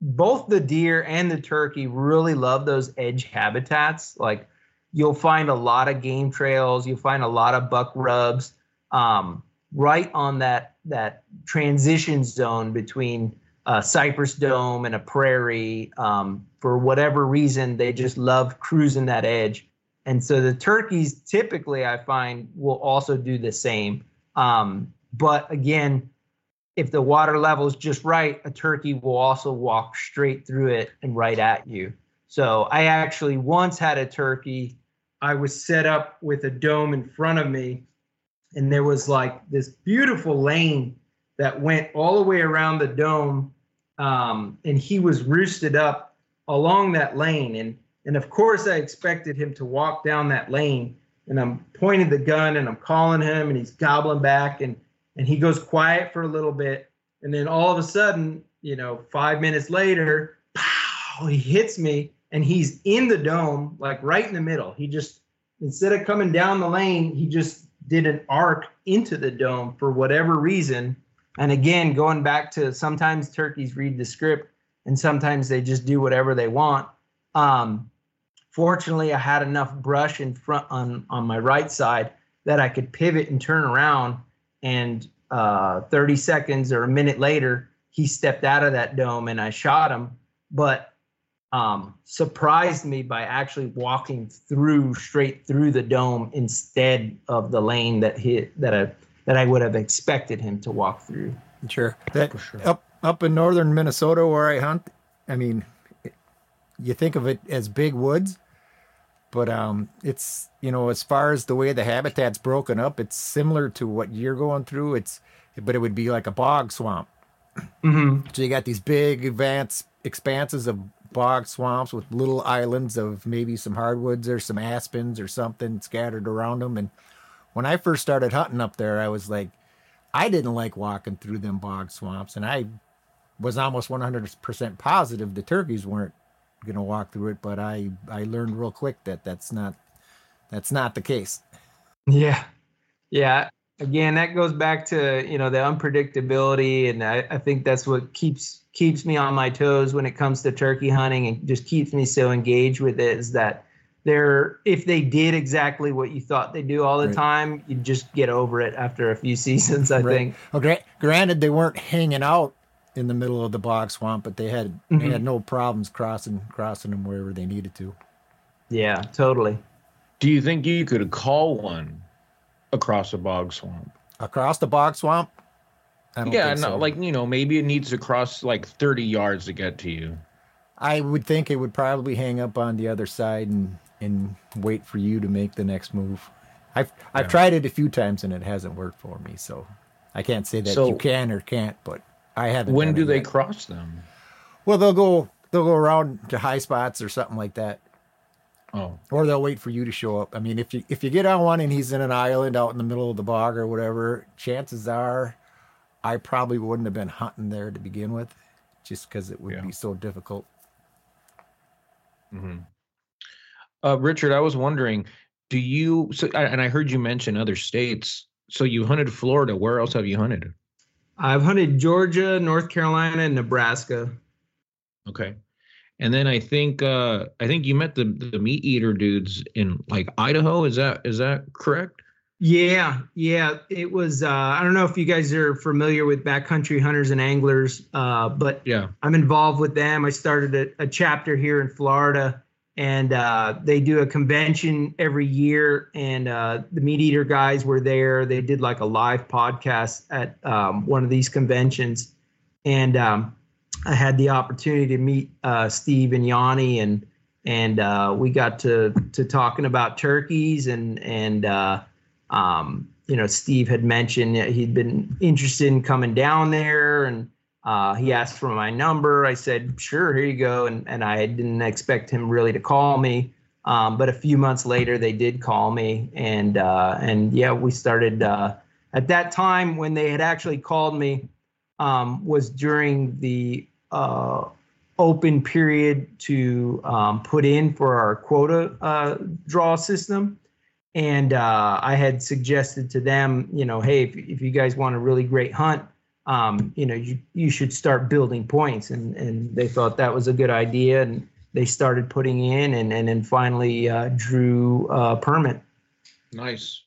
both the deer and the turkey really love those edge habitats. Like you'll find a lot of game trails, you'll find a lot of buck rubs um, right on that that transition zone between a cypress dome and a prairie. Um, for whatever reason, they just love cruising that edge. And so the turkeys typically, I find, will also do the same. Um, but again, if the water level is just right, a turkey will also walk straight through it and right at you. So I actually once had a turkey. I was set up with a dome in front of me, and there was like this beautiful lane that went all the way around the dome. Um, and he was roosted up along that lane. And and of course, I expected him to walk down that lane. And I'm pointing the gun and I'm calling him, and he's gobbling back. And and he goes quiet for a little bit. And then all of a sudden, you know, five minutes later, pow, he hits me and he's in the dome, like right in the middle. He just, instead of coming down the lane, he just did an arc into the dome for whatever reason. And again, going back to sometimes turkeys read the script and sometimes they just do whatever they want. Um, fortunately, I had enough brush in front on, on my right side that I could pivot and turn around and uh, 30 seconds or a minute later, he stepped out of that dome and I shot him. But um, surprised me by actually walking through straight through the dome instead of the lane that he that I that I would have expected him to walk through. Sure. That sure. up up in northern Minnesota where I hunt, I mean, you think of it as big woods, but um, it's you know as far as the way the habitat's broken up, it's similar to what you're going through. It's but it would be like a bog swamp. Mm-hmm. So you got these big advanced expanses of bog swamps with little islands of maybe some hardwoods or some aspens or something scattered around them. And when I first started hunting up there, I was like, I didn't like walking through them bog swamps, and I was almost 100% positive the turkeys weren't going to walk through it. But I I learned real quick that that's not that's not the case. Yeah. Yeah. Again, that goes back to, you know, the unpredictability. And I, I think that's what keeps keeps me on my toes when it comes to turkey hunting and just keeps me so engaged with it is that they're if they did exactly what you thought they do all the Right. time, you just get over it after a few seasons, I Right. think. Well, gra- granted, they weren't hanging out in the middle of the bog swamp, but they had they Mhm. had no problems crossing crossing them wherever they needed to. Yeah, totally. Do you think you could call one across a bog swamp? Across the bog swamp. Yeah, no, so. like you know, maybe it needs to cross like 30 yards to get to you. I would think it would probably hang up on the other side and and wait for you to make the next move. I've I've Yeah. tried it a few times and it hasn't worked for me, so I can't say that So- you can or can't. But I haven't. When do they yet. cross them? Well, they'll go they'll go around to high spots or something like that, Oh, or they'll wait for you to show up. I mean, if you if you get on one and he's in an island out in the middle of the bog or whatever, chances are, I probably wouldn't have been hunting there to begin with, just because it would Yeah. be so difficult. hmm uh, Richard, I was wondering, do you? So, and I heard you mention other states. So you hunted Florida. Where else have you hunted? I've hunted Georgia, North Carolina, and Nebraska. Okay. And then I think uh I think you met the the MeatEater dudes in like Idaho. Is that is that correct? Yeah, yeah. It was. Uh, I don't know if you guys are familiar with backcountry hunters and anglers, uh, but Yeah. I'm involved with them. I started a, a chapter here in Florida, and uh, they do a convention every year. And uh, the MeatEater guys were there. They did like a live podcast at um, one of these conventions, and um, I had the opportunity to meet uh, Steve and Yanni, and and uh, we got to to talking about turkeys, and and uh, um, you know Steve had mentioned that he'd been interested in coming down there, and uh, he asked for my number. I said, sure, here you go, and and I didn't expect him really to call me. Um, but a few months later, they did call me, and uh, and yeah, we started. Uh, at that time, when they had actually called me, um, was during the uh, open period to um, put in for our quota uh, draw system, and uh, I had suggested to them, you know, hey, if, if you guys want a really great hunt, um, you know, you you should start building points, and and they thought that was a good idea, and they started putting in and and then finally uh, drew a permit. Nice.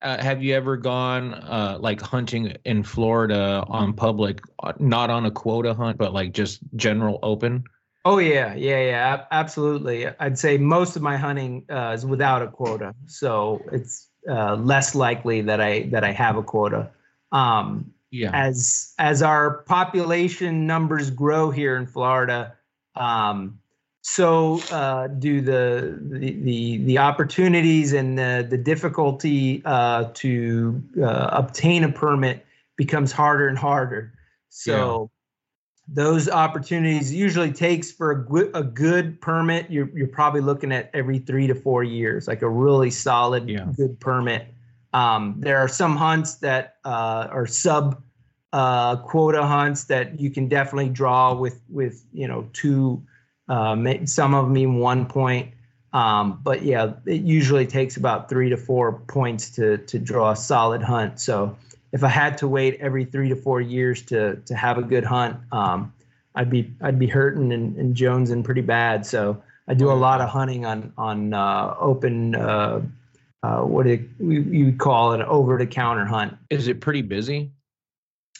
Uh, have you ever gone uh, like hunting in Florida on public, uh, not on a quota hunt, but like just general open? Oh yeah, yeah, yeah, absolutely. I'd say most of my hunting uh, is without a quota, so it's uh, less likely that I that I have a quota. Um, Yeah. as as our population numbers grow here in Florida, um, so uh, do the, the the the opportunities and the the difficulty uh, to uh, obtain a permit becomes harder and harder. So those opportunities usually takes for a good, a good permit. You're you're probably looking at every three to four years, like a really solid Yeah. good permit. Um, there are some hunts that uh, are sub uh, quota hunts that you can definitely draw with with you know two, uh, some of them even one point. Um, but yeah, it usually takes about three to four points to to draw a solid hunt. So if I had to wait every three to four years to to have a good hunt, um, I'd be I'd be hurting and, and jonesing pretty bad. So I do a lot of hunting on on uh, open. Uh, uh, what do you, call it? An over the counter hunt. Is it pretty busy?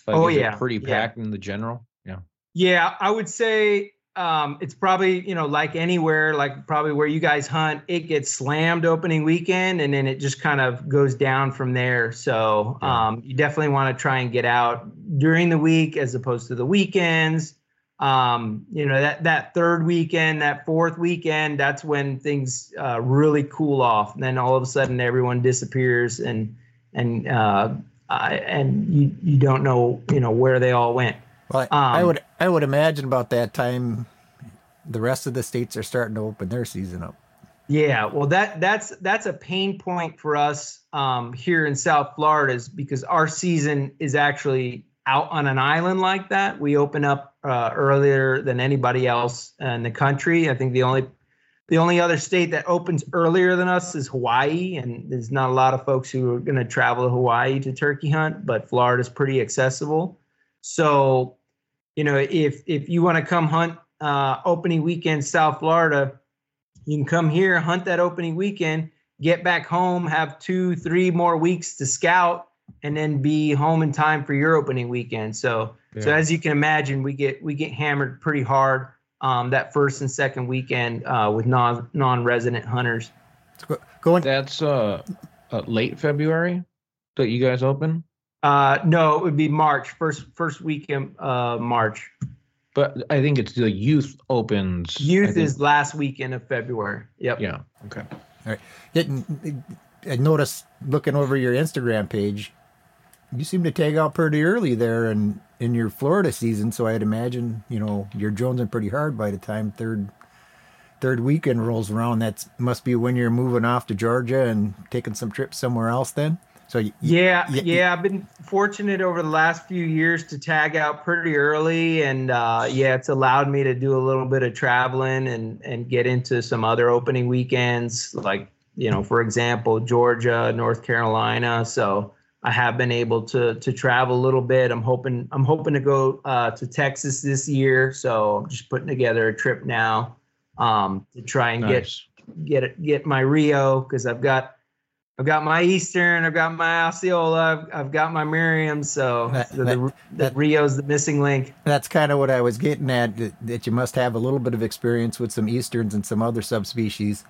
Like, Oh, is it yeah, pretty yeah. packed in the general. Yeah. Yeah, I would say um, it's probably you know like anywhere, like probably where you guys hunt, it gets slammed opening weekend, and then it just kind of goes down from there. So um, you definitely want to try and get out during the week as opposed to the weekends. Um, you know that that third weekend, that fourth weekend, that's when things uh, really cool off. And then all of a sudden, everyone disappears, and and uh, and you you don't know you know where they all went. Well, I, I Um, would I would imagine about that time, the rest of the states are starting to open their season up. Yeah, well, that that's that's a pain point for us um, here in South Florida, is because our season is actually out on an island like that. We open up uh, earlier than anybody else in the country. I think the only the only other state that opens earlier than us is Hawaii, and there's not a lot of folks who are going to travel to Hawaii to turkey hunt, but Florida's pretty accessible. So, you know, if if you want to come hunt uh, opening weekend South Florida, you can come here, hunt that opening weekend, get back home, have two, three more weeks to scout, and then be home in time for your opening weekend. So, so as you can imagine, we get we get hammered pretty hard um, that first and second weekend uh, with non non resident hunters. Go- Going That's uh, uh late February that you guys open. Uh, no, it would be March first first weekend uh, March. But I think it's the youth opens. Youth is last weekend of February. Yep. yeah. Okay. Didn't I noticed looking over your Instagram page, you seem to tag out pretty early there in in your Florida season. So I'd imagine you know you're jonesing pretty hard by the time third third weekend rolls around. That must be when you're moving off to Georgia and taking some trips somewhere else. Then, so you, Yeah, y- yeah, I've been fortunate over the last few years to tag out pretty early, and uh, yeah, it's allowed me to do a little bit of traveling and and get into some other opening weekends, like you know, for example, Georgia, North Carolina. So I have been able to to travel a little bit. I'm hoping I'm hoping to go uh, to Texas this year, so I'm just putting together a trip now um, to try and get Nice. get it, get my Rio because I've got I've got my Eastern, I've got my Osceola, I've, I've got my Merriam. So That- the, that- the that- Rio's the missing link. that's kind of what I was getting at. That, that you must have a little bit of experience with some easterns and some other subspecies.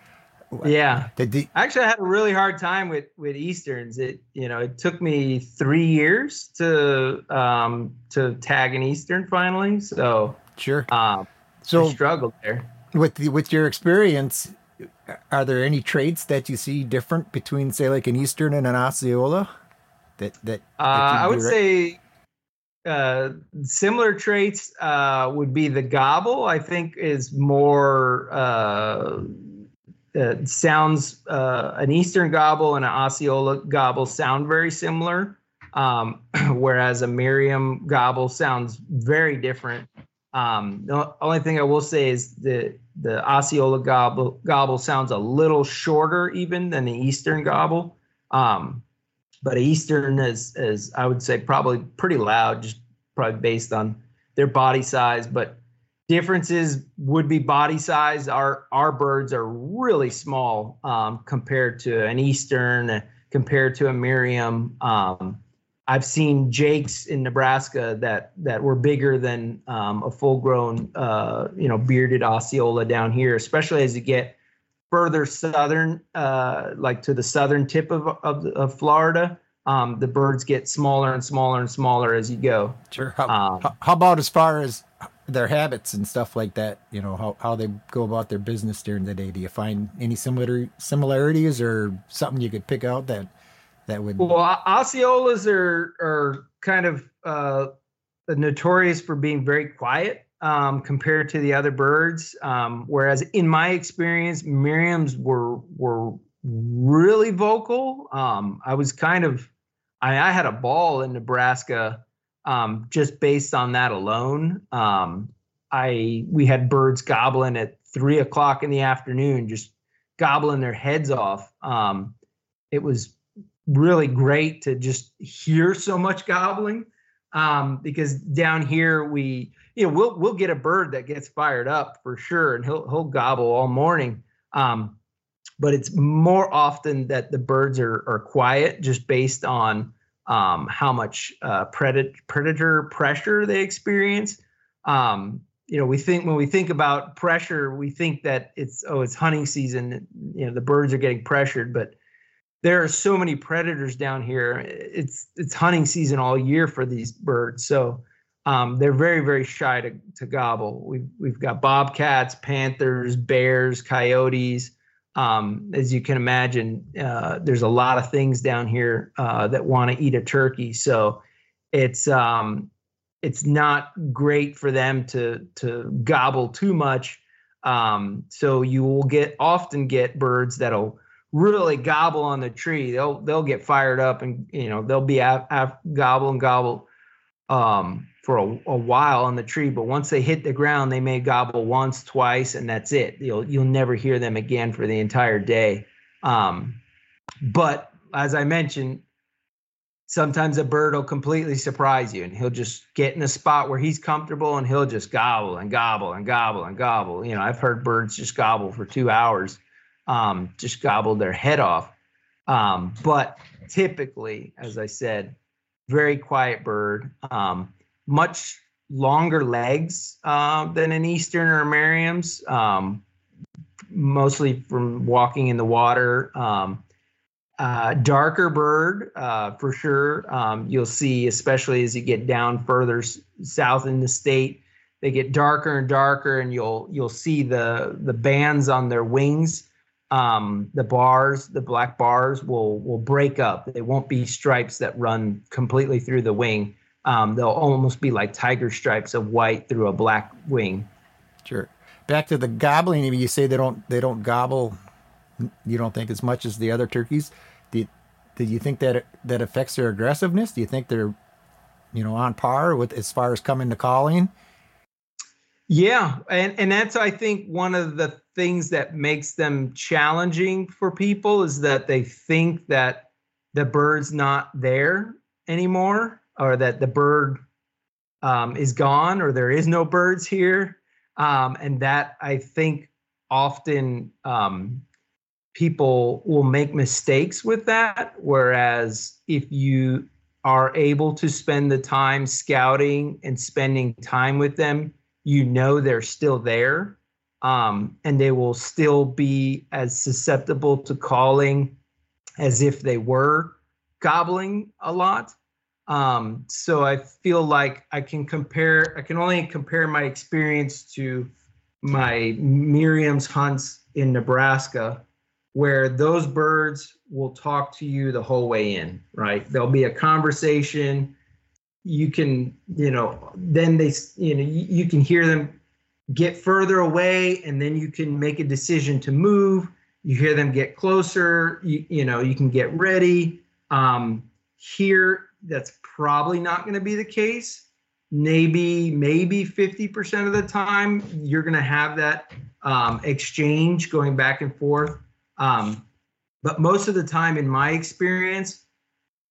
Yeah, the, actually, I had a really hard time with with Easterns. It you know it took me three years to um to tag an Eastern finally. So Sure. Um, So I struggled there. with the, with your experience, are there any traits that you see different between, say, like an Eastern and an Osceola? That that, that Uh, I would re- say uh, similar traits uh, would be the gobble. I think is more uh, uh, sounds uh, an Eastern gobble and an Osceola gobble sound very similar, um, whereas a Merriam gobble sounds very different. Um, the only thing I will say is the the Osceola gobble gobble sounds a little shorter even than the Eastern gobble. Um, but Eastern is is I would say probably pretty loud, just probably based on their body size. But differences would be body size. Our our birds are really small um, compared to an Eastern, compared to a Merriam. Um, I've seen Jakes in Nebraska that that were bigger than um, a full grown, uh, you know, bearded Osceola down here, especially as you get further southern, uh, like to the southern tip of of, of Florida. Um, the birds get smaller and smaller and smaller as you go. Sure. How, Um, how, how about as far as their habits and stuff like that? You know, how, how they go about their business during the day. Do you find any similar similarities or something you could pick out that that would? Well, Osceolas are are kind of uh, notorious for being very quiet um, compared to the other birds. Um, whereas in my experience, Merriam's were were really vocal. Um, I was kind of, I, I had a ball in Nebraska um, just based on that alone. Um, I we had birds gobbling at three o'clock in the afternoon, just gobbling their heads off. Um, it was really great to just hear so much gobbling um, because down here we you know we'll we'll get a bird that gets fired up for sure and he'll he'll gobble all morning. Um, but it's more often that the birds are are quiet just based on um, how much uh, predator predator pressure they experience. Um, you know we think when we think about pressure we think that it's oh it's hunting season you know the birds are getting pressured but there are so many predators down here. It's it's hunting season all year for these birds, so um, they're very very shy to, to gobble. We've we've got bobcats, panthers, bears, coyotes. Um, as you can imagine, uh, there's a lot of things down here uh, that want to eat a turkey. So it's um, it's not great for them to to gobble too much. Um, so you will get often get birds that'll really gobble on the tree. They'll they'll get fired up and you know they'll be af, af, gobble and gobble um, for a, a while on the tree. But once they hit the ground, they may gobble once, twice, and that's it. You'll you'll never hear them again for the entire day. Um, but as I mentioned, sometimes a bird will completely surprise you, and he'll just get in a spot where he's comfortable, and he'll just gobble and gobble and gobble and gobble. You know, I've heard birds just gobble for two hours um, just gobbled their head off. Um, but typically, as I said, very quiet bird, um, much longer legs uh, than an Eastern or Merriam's, um, mostly from walking in the water. Um, uh, darker bird uh, for sure. Um, you'll see, especially as you get down further s- south in the state, they get darker and darker, and you'll you'll see the the bands on their wings um, the bars, the black bars will will break up. They won't be stripes that run completely through the wing. Um, they'll almost be like tiger stripes of white through a black wing. Sure. Back to the gobbling. You say they don't they don't gobble. You don't think as much as the other turkeys. Do you, do you think that that affects their aggressiveness? Do you think they're you know on par with as far as coming to calling? Yeah, and and that's I think one of the things that makes them challenging for people is that they think that the bird's not there anymore, or that the bird um, is gone, or there is no birds here, um, and that I think often um, people will make mistakes with that. Whereas if you are able to spend the time scouting and spending time with them you know they're still there um, and they will still be as susceptible to calling as if they were gobbling a lot Um, so I feel like I can compare. I can only compare my experience to my Merriam's hunts in Nebraska, where those birds will talk to you the whole way in. Right? There'll be a conversation. You can, you know, then they, you know, you, can hear them get further away, and then you can make a decision to move. You hear them get closer. You, you know, you can get ready. Um, here, that's probably not going to be the case. Maybe, maybe 50% of the time, you're going to have that um, exchange going back and forth. Um, but most of the time, in my experience,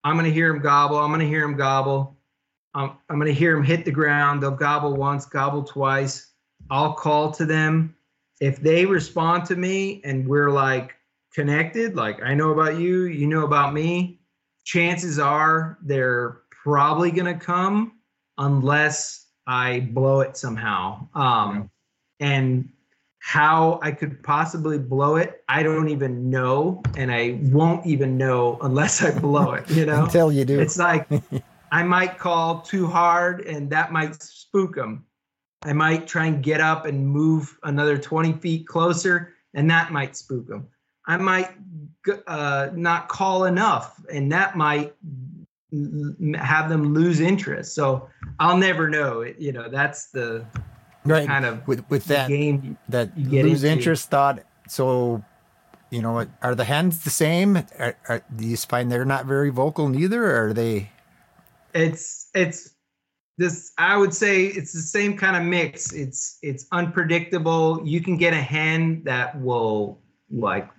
I'm going to hear him gobble. I'm going to hear him gobble. Um, I'm going to hear them hit the ground. They'll gobble once, gobble twice. I'll call to them. If they respond to me and we're like connected, like I know about you, you know about me, chances are they're probably going to come unless I blow it somehow. Um, And how I could possibly blow it, I don't even know. And I won't even know unless I blow it, you know? Until you do. It's like I might call too hard and that might spook them. I might try and get up and move another 20 feet closer and that might spook them. I might uh, not call enough and that might have them lose interest. So I'll never know. It, you know, that's the right. kind of with with that game. that lose into. interest thought. So, you know, are the hens the same? Are, are, do you find they're not very vocal neither? Or are they? It's it's this. I would say it's the same kind of mix. It's it's unpredictable. You can get a hen that will like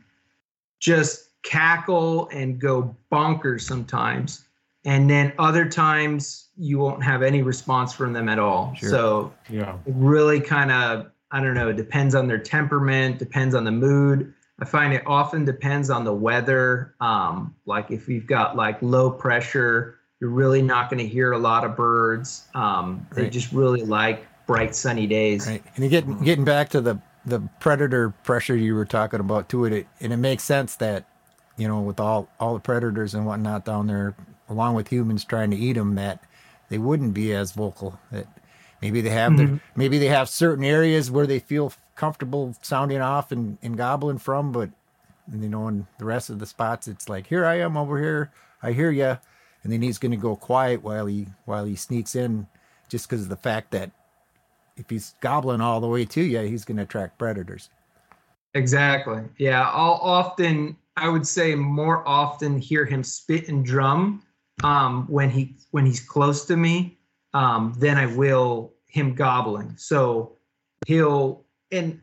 just cackle and go bonkers sometimes. And then other times you won't have any response from them at all. Sure. So Yeah. it really kind of i don't know it depends on their temperament depends on the mood i find it often depends on the weather um, like if you've got like low pressure you're really not going to hear a lot of birds um, they Right. just really like bright sunny days Right. And you get getting back to the the predator pressure you were talking about too, it and it makes sense that you know with all all the predators and whatnot down there, along with humans trying to eat them, that they wouldn't be as vocal. That maybe they have their maybe they have certain areas where they feel comfortable sounding off and, and gobbling from, but you know, in the rest of the spots, it's like here I am over here, I hear ya, and then he's going to go quiet while he while he sneaks in, just because of the fact that if he's gobbling all the way to you, he's going to attract predators. Exactly. Yeah. I'll often, I would say more often hear him spit and drum um, when he when he's close to me um, than I will him gobbling. So he'll and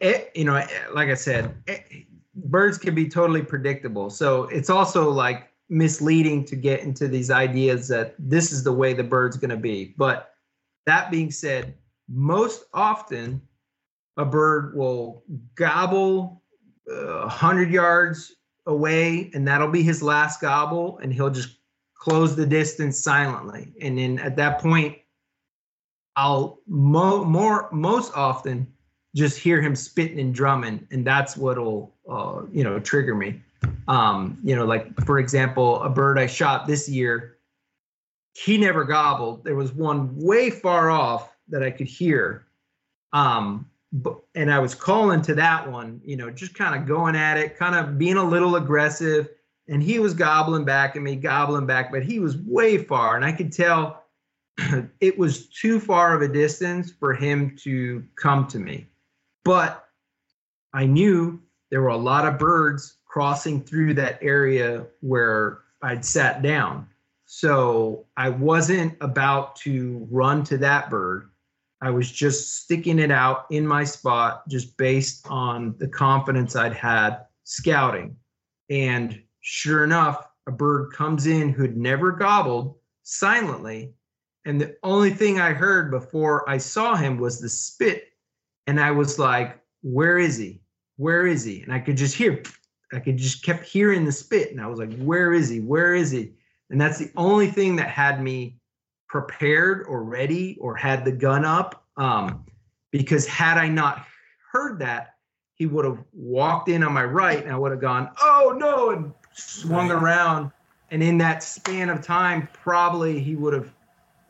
eh, you know, eh, like I said, eh, birds can be totally predictable. So it's also like misleading to get into these ideas that this is the way the bird's going to be. But that being said, most often a bird will gobble uh, 100 yards away and that'll be his last gobble and he'll just close the distance silently and then at that point i'll mo- more most often just hear him spitting and drumming and that's what'll uh, you know trigger me um, you know like for example a bird i shot this year he never gobbled there was one way far off that i could hear um, and I was calling to that one, you know, just kind of going at it, kind of being a little aggressive. And he was gobbling back at me, gobbling back, but he was way far. And I could tell it was too far of a distance for him to come to me. But I knew there were a lot of birds crossing through that area where I'd sat down. So I wasn't about to run to that bird. I was just sticking it out in my spot just based on the confidence I'd had scouting. And sure enough, a bird comes in who'd never gobbled silently. And the only thing I heard before I saw him was the spit. And I was like, where is he? Where is he? And I could just hear, I could just kept hearing the spit. And I was like, where is he? Where is he? And that's the only thing that had me prepared or ready or had the gun up. Um, because had I not heard that, he would have walked in on my right and I would have gone, oh no, and swung around and in that span of time, probably he would have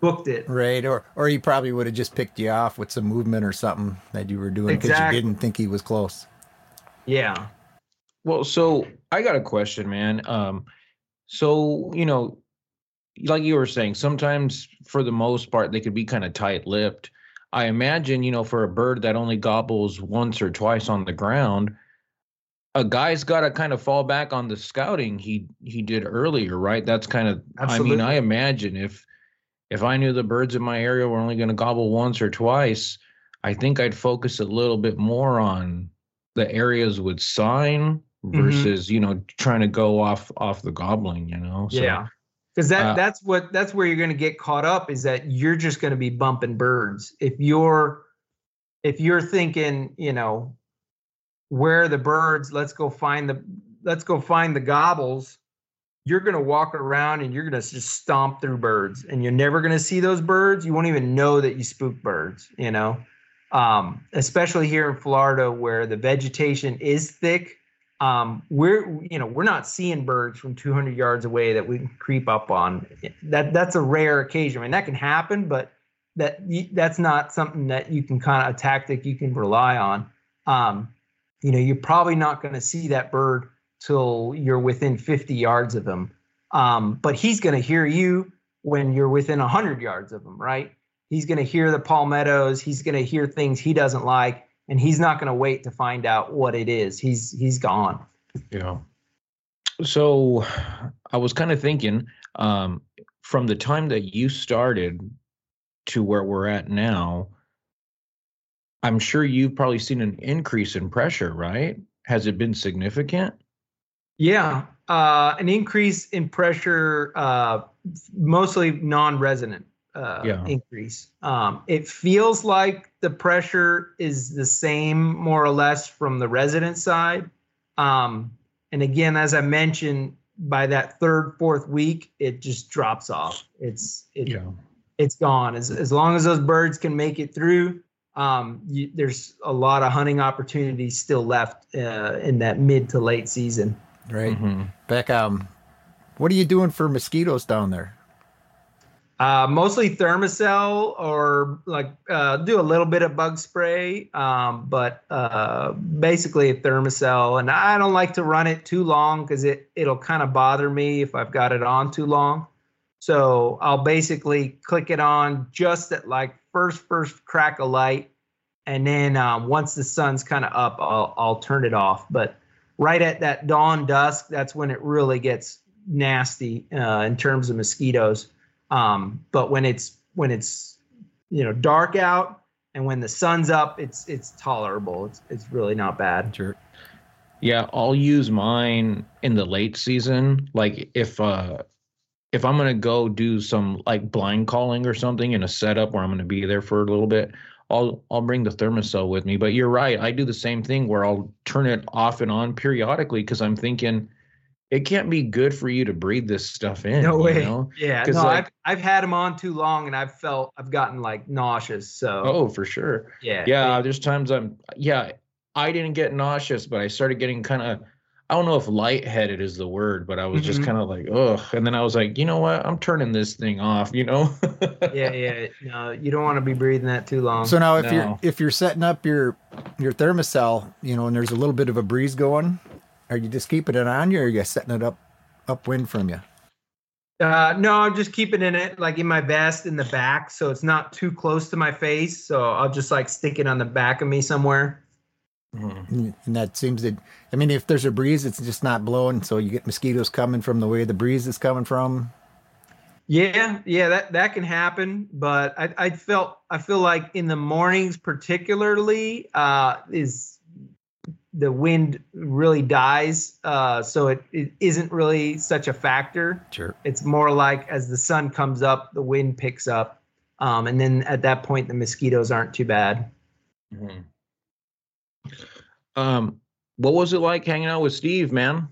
booked it. Right, or or he probably would have just picked you off with some movement or something that you were doing because Exactly. you didn't think he was close. Yeah. Well, so I got a question, man. Um, so you know, like you were saying, sometimes for the most part they could be kind of tight-lipped. I imagine, you know, for a bird that only gobbles once or twice on the ground, a guy's got to kind of fall back on the scouting he he did earlier, right? That's kind of. Absolutely. I mean, I imagine if if I knew the birds in my area were only going to gobble once or twice, I think I'd focus a little bit more on the areas with sign Mhm. versus you know trying to go off off the gobbling. You know. So, yeah. Because that uh, that's what that's where you're going to get caught up is that you're just going to be bumping birds. If you're if you're thinking, you know, where are the birds? Let's go find the let's go find the gobbles. You're going to walk around and you're going to just stomp through birds, and you're never going to see those birds. You won't even know that you spook birds. You know, um, especially here in Florida where the vegetation is thick um, we're you know we're not seeing birds from 200 yards away that we can creep up on. That that's a rare occasion. I mean that can happen, but that that's not something that you can kind of a tactic you can rely on. Um, you know you're probably not going to see that bird till you're within 50 yards of him. Um, but he's going to hear you when you're within 100 yards of him, right? He's going to hear the palmettos. He's going to hear things he doesn't like and he's not going to wait to find out what it is. He's he's gone. Yeah. So I was kind of thinking um, from the time that you started to where we're at now, I'm sure you've probably seen an increase in pressure, right? Has it been significant? Yeah, uh, an increase in pressure, uh, mostly non-resident uh, Yeah. increase. Um, it feels like the pressure is the same, more or less, from the resident side. Um, and again, as I mentioned, by that third, fourth week, it just drops off. It's it, it's gone. As as long as those birds can make it through, um, you, there's a lot of hunting opportunities still left uh, in that mid to late season. Right, Mhm. Beck. Um, what are you doing for mosquitoes down there? Uh, mostly thermacell or like uh, do a little bit of bug spray, um, but uh, basically a thermacell. And I don't like to run it too long because it it'll kind of bother me if I've got it on too long. So I'll basically click it on just at like first first crack of light, and then um, once the sun's kind of up, I'll I'll turn it off. But right at that dawn dusk, that's when it really gets nasty uh, in terms of mosquitoes. Um, but when it's when it's you know dark out and when the sun's up, it's it's tolerable. It's it's really not bad. Sure. Yeah, I'll use mine in the late season. Like if uh if I'm gonna go do some like blind calling or something in a setup where I'm gonna be there for a little bit, I'll I'll bring the thermacell with me. But you're right, I do the same thing where I'll turn it off and on periodically because I'm thinking it can't be good for you to breathe this stuff in. No you way. know? Yeah, 'Cause, no, like- I've I've had them on too long and I've felt I've gotten like nauseous. So Oh, for sure. yeah, Yeah, there's times I'm yeah, I didn't get nauseous, but I started getting kind of I don't know if lightheaded is the word, but I was just Mhm. kind of like, ugh. And then I was like, you know what? I'm turning this thing off, you know? yeah, yeah. No, you don't want to be breathing that too long. So now, if No. you're if you're setting up your your thermacell, you know, and there's a little bit of a breeze going, are you just keeping it on you, or are you setting it up upwind from you? Uh, no, I'm just keeping it in like in my vest in the back, so it's not too close to my face. So I'll just like stick it on the back of me somewhere. Mhm. And and that seems to, I mean, if there's a breeze, it's just not blowing, so you get mosquitoes coming from the way the breeze is coming from. Yeah, yeah, that that can happen, but I I felt I feel like in the mornings particularly uh is the wind really dies uh so it, it isn't really such a factor. Sure. It's more like as the sun comes up, the wind picks up. Um and then at that point the mosquitoes aren't too bad. Mhm. Um, what was it like hanging out with Steve, man?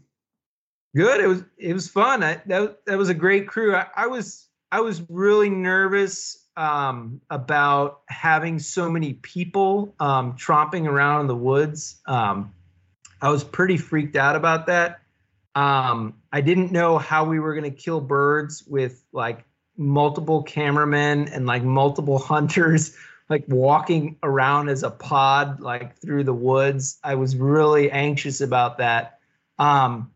Good. It was it was fun. I, that that was a great crew. I, I was I was really nervous um, about having so many people um, tromping around in the woods. Um, I was pretty freaked out about that. Um, I didn't know how we were gonna kill birds with like multiple cameramen and like multiple hunters like walking around as a pod like through the woods. I was really anxious about that. Um,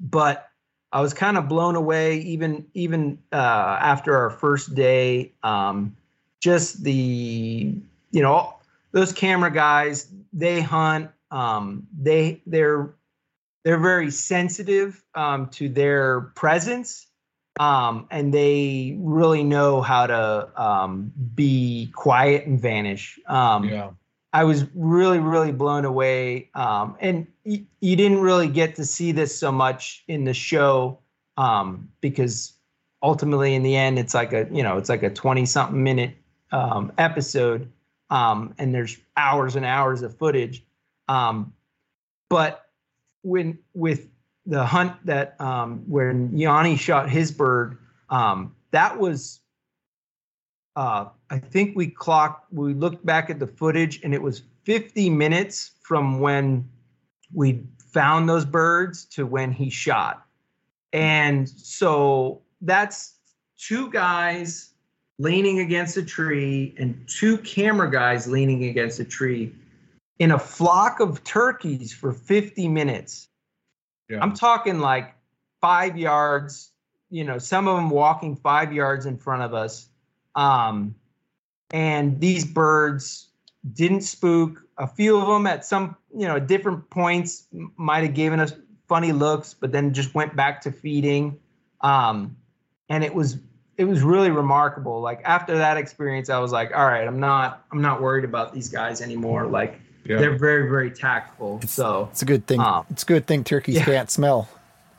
but I was kind of blown away even even uh, after our first day. Um, just the you know those camera guys they hunt um, they they're they're very sensitive um, to their presence um, and they really know how to um, be quiet and vanish um, Yeah. I was really, really blown away. Um, and you didn't really get to see this so much in the show um, because ultimately, in the end, it's like a you know it's like a twenty something minute um, episode, um, and there's hours and hours of footage. Um, but when with the hunt that um, when Yanni shot his bird, um, that was uh, I think we clocked, we looked back at the footage and it was 50 minutes from when we found those birds to when he shot. And so that's two guys leaning against a tree and two camera guys leaning against a tree in a flock of turkeys for 50 minutes. Yeah. I'm talking like five yards, you know, some of them walking five yards in front of us. Um, and these birds didn't spook. A few of them at some, you know, different points might have given us funny looks, but then just went back to feeding. Um, and it was it was really remarkable. Like after that experience, I was like, all right, I'm not I'm not worried about these guys anymore. Like Yeah. they're very very tactful. so It's a good thing. Um, it's a good thing turkeys yeah. can't smell.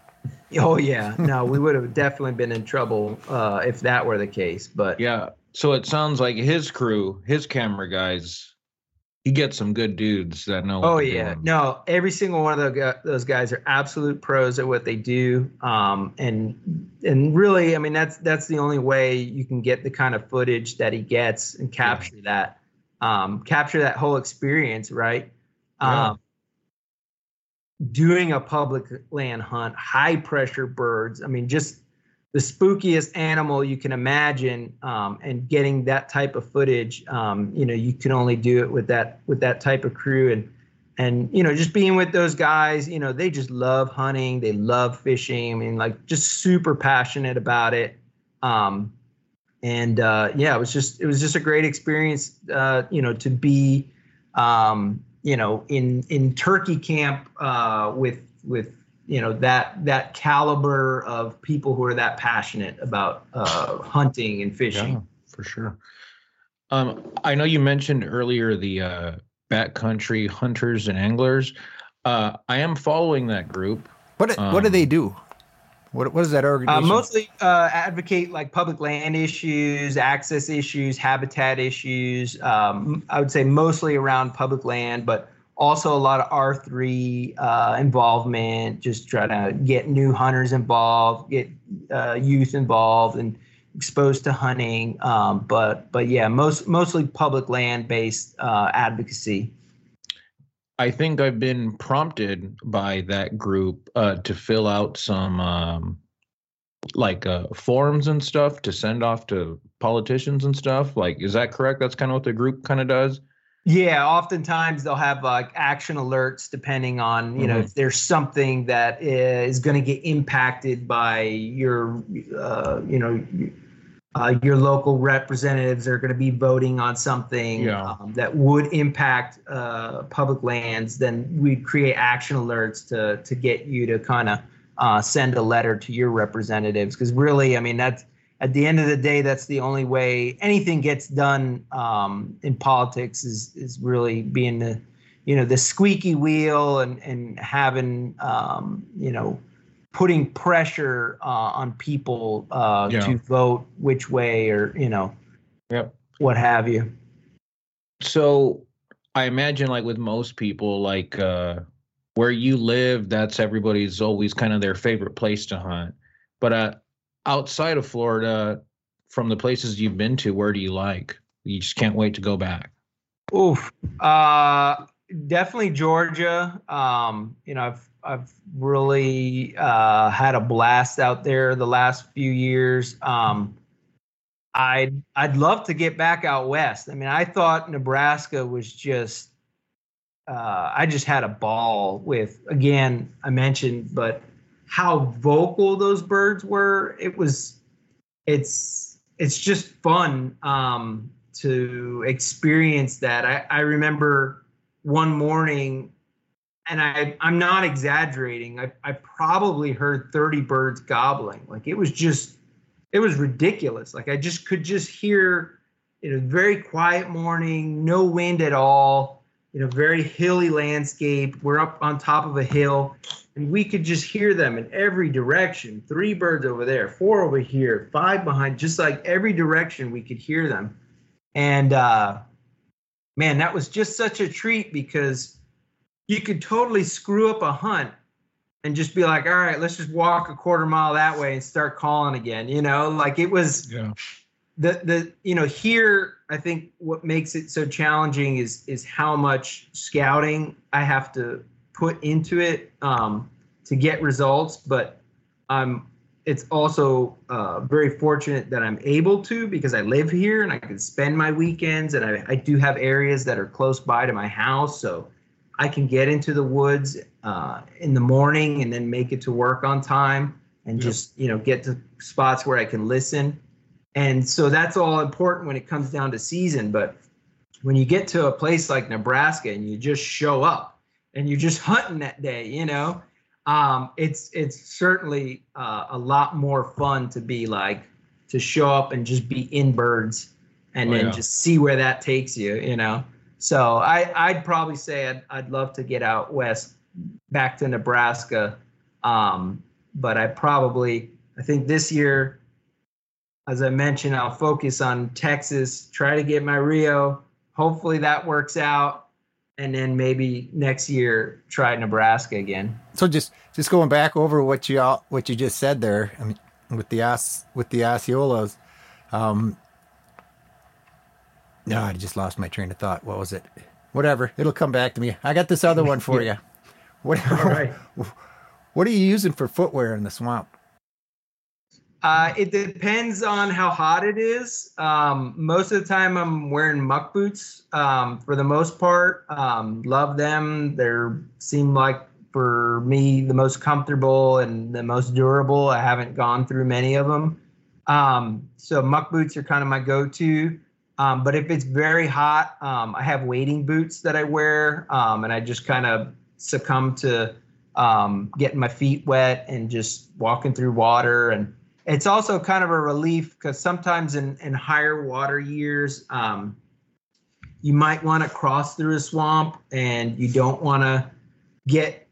oh yeah, no, we would have definitely been in trouble uh, if that were the case. But Yeah. So it sounds like his crew, his camera guys, he gets some good dudes that know. Oh yeah, doing. no. Every single one of those guys are absolute pros at what they do, um, and and really, I mean, that's that's the only way you can get the kind of footage that he gets and capture that, um, capture that whole experience, right? Yeah. Um, doing a public land hunt, high pressure birds. I mean, just the spookiest animal you can imagine, um, and getting that type of footage. Um, you know, you can only do it with that with that type of crew, and and you know, just being with those guys. You know, they just love hunting, they love fishing. I mean, like just super passionate about it. Um, and uh, yeah, it was just it was just a great experience. Uh, you know, to be um, you know in in turkey camp uh, with with you know that that caliber of people who are that passionate about uh, hunting and fishing. Yeah, for sure. Um, I know you mentioned earlier the uh, backcountry hunters and anglers. Uh, I am following that group. What what do Um, they do? What what is that Uh, organization? mostly uh, advocate like public land issues, access issues, habitat issues. Um, I would say mostly around public land, but also a lot of R three uh, involvement. Just trying to get new hunters involved, get uh, youth involved, and exposed to hunting. Um, but but yeah, most mostly public land based uh, advocacy. I think I've been prompted by that group uh, to fill out some um, like uh, forms and stuff to send off to politicians and stuff. Like, is that correct? That's kind of what the group kind of does. Yeah, oftentimes they'll have like action alerts depending on, you know, Mhm. if there's something that is going to get impacted by your, uh, you know, uh, your local representatives are going to be voting on something Yeah. um, that would impact uh, public lands, then we'd create action alerts to to get you to kind of uh, send a letter to your representatives. Because really, I mean, that's at the end of the day, that's the only way anything gets done um, in politics is is really being the, you know, the squeaky wheel and and having um, you know, putting pressure uh, on people uh, Yeah. to vote which way or you know, Yep. what have you. So I imagine like with most people, like uh where you live, that's everybody's always kind of their favorite place to hunt. But uh outside of Florida, from the places you've been to, where do you like? You just can't wait to go back. Oof. Uh, definitely Georgia. Um, you know, I've I've really uh, had a blast out there the last few years. Um, I'd I'd love to get back out west. I mean, I thought Nebraska was just. Uh, I just had a ball with again. I mentioned, but how vocal those birds were. It was. It's it's just fun um, to experience that. I, I remember one morning, and I I'm not exaggerating. I I probably heard 30 birds gobbling. Like it was just it was ridiculous. Like I just could just hear in a very quiet morning, no wind at all, you know, very hilly landscape. We're up on top of a hill, and we could just hear them in every direction. Three birds over there, four over here, five behind, just like every direction we could hear them. And uh, man, that was just such a treat because you could totally screw up a hunt and just be like, all right, let's just walk a quarter mile that way and start calling again. You know, like it was Yeah. the the you know here I think what makes it so challenging is is how much scouting I have to put into it um, to get results, but I'm it's also uh, very fortunate that I'm able to because I live here and I can spend my weekends and I, I do have areas that are close by to my house, so I can get into the woods uh, in the morning and then make it to work on time and just you know get to spots where I can listen. And so that's all important when it comes down to season but when you get to a place like nebraska and you just show up and you're just hunting that day you know um, it's it's certainly uh, a lot more fun to be like to show up and just be in birds and Oh, then yeah. just see where that takes you you know so i i'd probably say i'd, I'd love to get out west back to nebraska um, but i probably i think this year as I mentioned, I'll focus on Texas, try to get my Rio. Hopefully that works out. And then maybe next year try Nebraska again. So just just going back over what you all, what you just said there, I mean, with the Os, with the Osceolas, um, no, I just lost my train of thought. What was it? Whatever, it'll come back to me. I got this other one for you. What right. what are you using for footwear in the swamp? Uh, it depends on how hot it is. Um, most of the time, I'm wearing muck boots um, for the most part. Um, love them. They seem like for me the most comfortable and the most durable. I haven't gone through many of them. Um, so muck boots are kind of my go-to. Um, but if it's very hot, um, I have wading boots that I wear, and I just kind of succumb to getting my feet wet and just walking through water. And it's also kind of a relief because sometimes in, in higher water years, um, you might want to cross through a swamp and you don't want to get,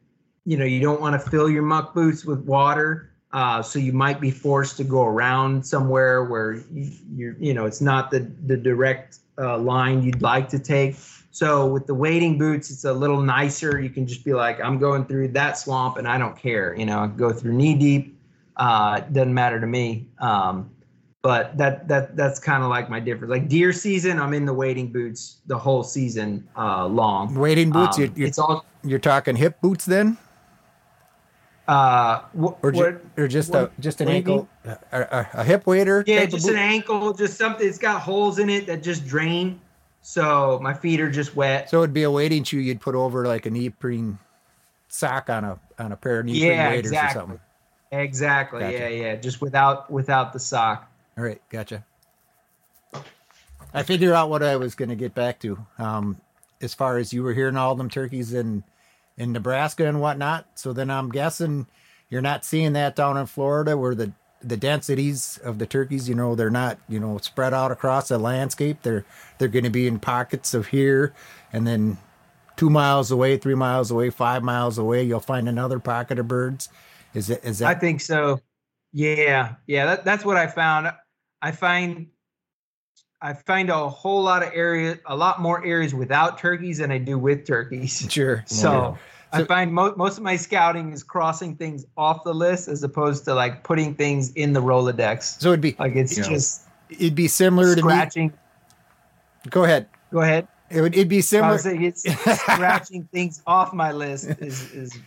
you know, you don't want to fill your muck boots with water. Uh, so you might be forced to go around somewhere where you, you're, you know, it's not the, the direct uh, line you'd like to take. So with the wading boots, it's a little nicer. You can just be like, I'm going through that swamp and I don't care. You know, I go through knee deep. Uh, doesn't matter to me. Um, but that that that's kind of like my difference. Like deer season, I'm in the wading boots the whole season uh, long. Wading boots? Um, you, you're, it's all you're talking hip boots then, uh, wh- or, ju- what- or just what- a just an ankle, a, a, a hip wader? Yeah, just an ankle, just something. It's got holes in it that just drain, so my feet are just wet. So it'd be a wading shoe you'd put over like a neoprene sock on a on a pair of neoprene Yeah, waders exactly. or something. Exactly. Gotcha. Yeah, yeah. Just without without the sock. All right, gotcha. I figure out what I was going to get back to. Um, as far as you were hearing all them turkeys in in Nebraska and whatnot, so then I'm guessing you're not seeing that down in Florida where the the densities of the turkeys, you know, they're not, you know, spread out across the landscape. They're they're going to be in pockets of here, and then two miles away, three miles away, five miles away, you'll find another pocket of birds. Is it is I think so. Yeah, yeah. That, that's what I found. I find I find a whole lot of areas, a lot more areas without turkeys than I do with turkeys. sure? So I So- find mo- most of my scouting is crossing things off the list as opposed to like putting things in the Rolodex. So it'd be Like it's Yeah. just it'd be similar to scratching. Go ahead. Go ahead. It would it'd be I similar. was it's scratching things off my list is is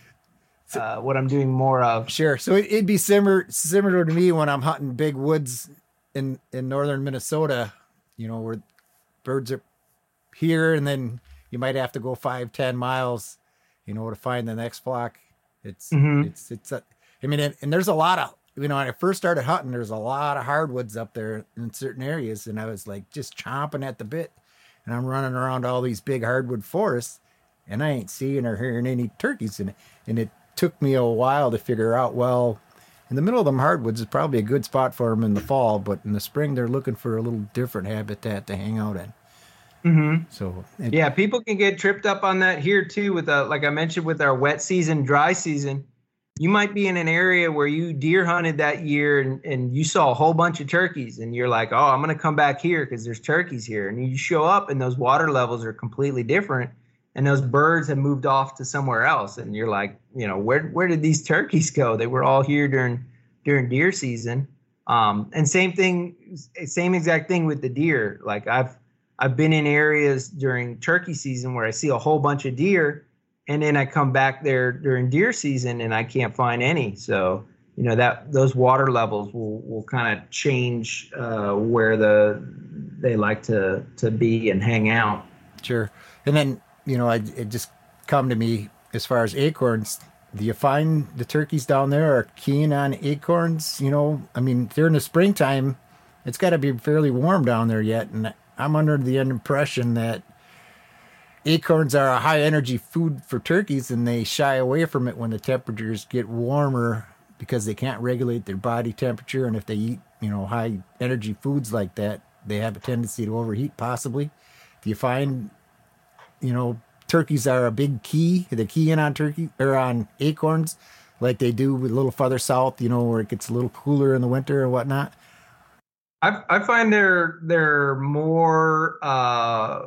uh, what I'm doing more of. Sure. So it, it'd be similar similar to me when I'm hunting big woods in in northern Minnesota. You know where birds are here, and then you might have to go five ten miles, you know, to find the next flock. It's Mhm. it's it's. A, I mean, and, and there's a lot of you know when I first started hunting, there's a lot of hardwoods up there in certain areas, and I was like just chomping at the bit, and I'm running around all these big hardwood forests, and I ain't seeing or hearing any turkeys in it. And it took me a while to figure out, well, in the middle of them hardwoods is probably a good spot for them in the fall, but in the spring they're looking for a little different habitat to hang out in. Mm-hmm. So it, Yeah, people can get tripped up on that here too. With uh, like I mentioned, with our wet season, dry season, you might be in an area where you deer hunted that year and, and you saw a whole bunch of turkeys, and you're like, oh, I'm gonna come back here because there's turkeys here, and you show up and those water levels are completely different, and those birds have moved off to somewhere else, and you're like, you know, where where did these turkeys go? They were all here during during deer season. Um, and same thing, same exact thing with the deer. Like I've I've been in areas during turkey season where I see a whole bunch of deer, and then I come back there during deer season and I can't find any. So you know that those water levels will will kind of change uh, where the they like to to be and hang out. sure. And then you know, I, it just come to me as far as acorns. Do you find the turkeys down there are keen on acorns? You know, I mean, during the springtime, it's got to be fairly warm down there yet, and I'm under the impression that acorns are a high energy food for turkeys, and they shy away from it when the temperatures get warmer because they can't regulate their body temperature, and if they eat, you know, high energy foods like that, they have a tendency to overheat. Possibly. Do you find, you know, turkeys are a big key. They key in on turkey or on acorns, like they do a little farther south. You know, where it gets a little cooler in the winter and whatnot. I I find they're they're more uh,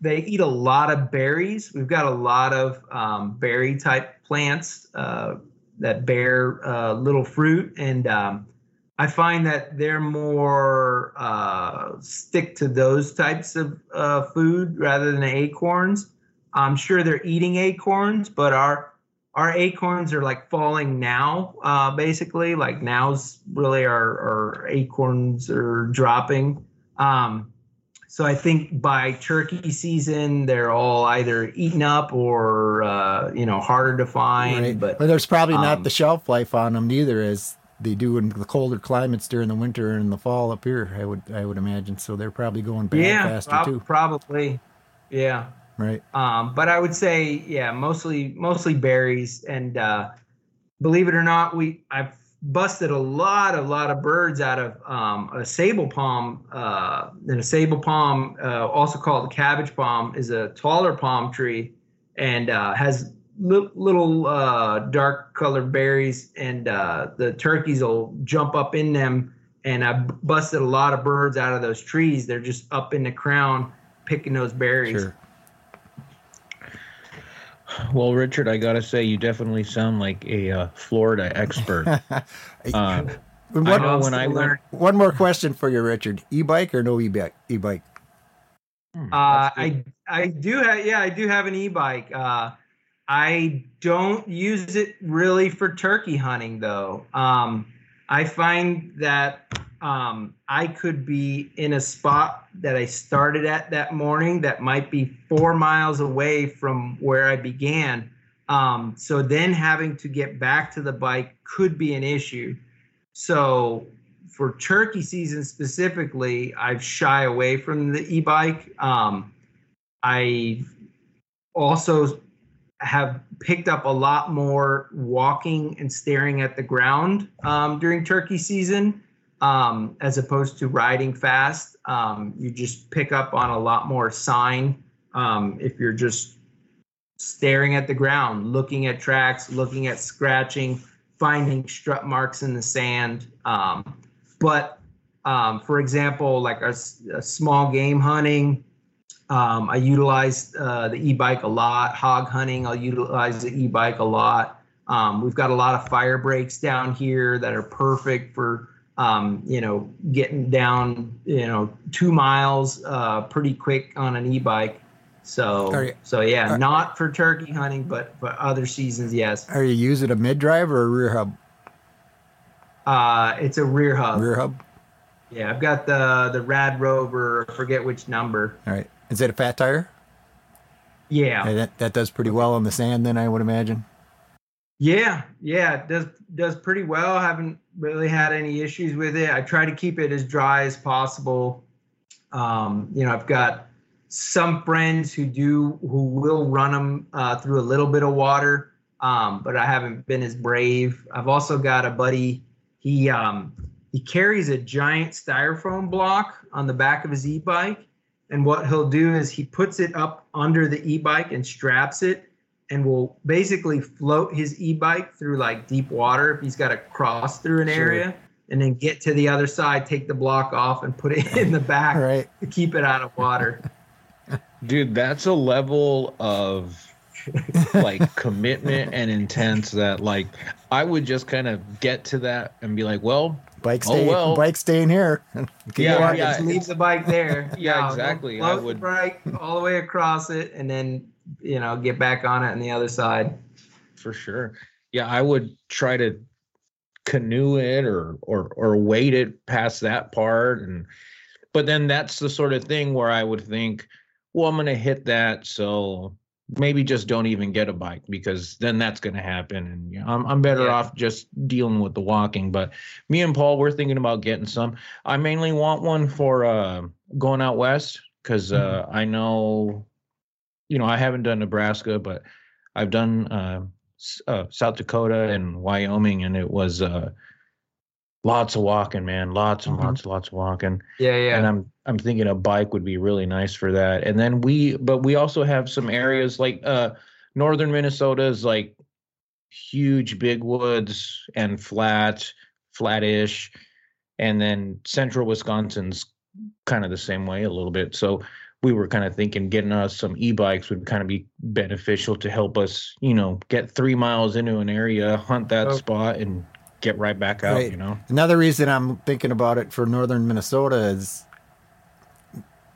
they eat a lot of berries. We've got a lot of um, berry type plants uh, that bear uh, little fruit, and um, I find that they're more uh, stick to those types of uh, food rather than acorns. I'm sure they're eating acorns, but our our acorns are like falling now, uh, basically. Like now's really our, our acorns are dropping. Um, so I think by turkey season, they're all either eaten up or uh, you know harder to find. Right. But there's probably not um, the shelf life on them neither as they do in the colder climates during the winter and the fall up here. I would I would imagine. So they're probably going bad yeah, faster prob- too. probably. Yeah. Right. Um, but I would say, yeah, mostly mostly berries. And uh, believe it or not, we I've busted a lot, a lot of birds out of um, a sabal palm. Uh, and a sabal palm, uh, also called the cabbage palm, is a taller palm tree and uh, has little uh, dark colored berries. And uh, the turkeys will jump up in them. And I busted a lot of birds out of those trees. They're just up in the crown picking those berries. Sure. Well, Richard, I gotta say, you definitely sound like a uh, Florida expert. uh, And I know when I went. one more question for you, Richard. E-bike or no e-bike? E-bike. Hmm, Uh. I I do have yeah I do have an e-bike. Uh, I don't use it really for turkey hunting though. Um, I find that um, I could be in a spot that I started at that morning that might be four miles away from where I began. Um, so then having to get back to the bike could be an issue. So for turkey season specifically, I've shy away from the e-bike. Um, I also have picked up a lot more walking and staring at the ground um, during turkey season, um, as opposed to riding fast. Um, you just pick up on a lot more sign um, if you're just staring at the ground, looking at tracks, looking at scratching, finding strut marks in the sand. Um, but um, for example, like a small game hunting, um, I utilize uh, the e-bike a lot. Hog hunting, I'll utilize the e-bike a lot. Um, we've got a lot of fire breaks down here that are perfect for um, you know, getting down, you know, two miles uh, pretty quick on an e-bike. So, you- so yeah, are- not for turkey hunting, but for other seasons, yes. Are you using a mid drive or a rear hub? Uh, it's a rear hub. Rear hub. Yeah, I've got the the Rad Rover. I forget which number. All right. Is it a fat tire? Yeah, that that does pretty well on the sand. Then I would imagine. yeah, yeah. It does does pretty well. haven't really had any issues with it. I try to keep it as dry as possible. Um, you know, I've got some friends who do who will run them uh, through a little bit of water, um, but I haven't been as brave. I've also got a buddy. He um, he carries a giant styrofoam block on the back of his e-bike, and what he'll do is he puts it up under the e-bike and straps it, and will basically float his e-bike through like deep water if he's got to cross through an Sure. area, and then get to the other side, take the block off, and put it in the back All right. to keep it out of water. Dude, that's a level of like commitment and intense that like I would just kind of get to that and be like, well, Bike Oh, stay. well. Bike staying here. Yeah, yeah. just leave the bike there. Yeah, I'll exactly. Float I would- the bike all the way across it, and then you know get back on it on the other side. for sure. Yeah, I would try to canoe it or or or wade it past that part and but then that's the sort of thing where I would think, well, I'm gonna hit that, so maybe just don't even get a bike because then that's gonna happen and you know, I'm I'm better Yeah. off just dealing with the walking. But me and Paul, we're thinking about getting some. I mainly want one for uh going out west because uh I know you know, I haven't done Nebraska, but I've done uh, uh, South Dakota and Wyoming, and it was uh, lots of walking, man, lots and Mhm. lots, lots of walking. Yeah, yeah. And I'm I'm thinking a bike would be really nice for that. And then we, but we also have some areas like uh, northern Minnesota is like huge big woods and flat, flattish, and then central Wisconsin's kind of the same way a little bit. So we were kind of thinking getting us some e-bikes would kind of be beneficial to help us, you know, get three miles into an area, hunt that Oh. spot, and get right back out. Right. You know, Another reason I'm thinking about it for northern Minnesota is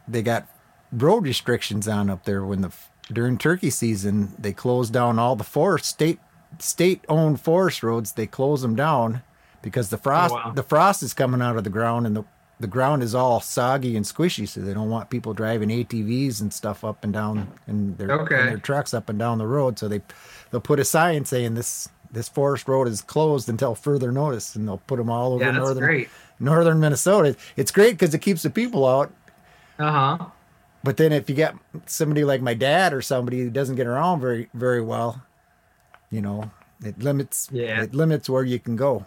they got road restrictions on up there when the during turkey season they close down all the forest state state owned forest roads they close them down because the frost oh, wow. the frost is coming out of the ground and the the ground is all soggy and squishy so they don't want people driving ATVs and stuff up and down and their, and their trucks up and down the road so they they'll put a sign saying this this forest road is closed until further notice and they'll put them all over yeah, northern great. northern Minnesota. It's great because it keeps the people out. Uh huh. But then if you get somebody like my dad or somebody who doesn't get around very very well, you know, it limits Yeah. it limits where you can go.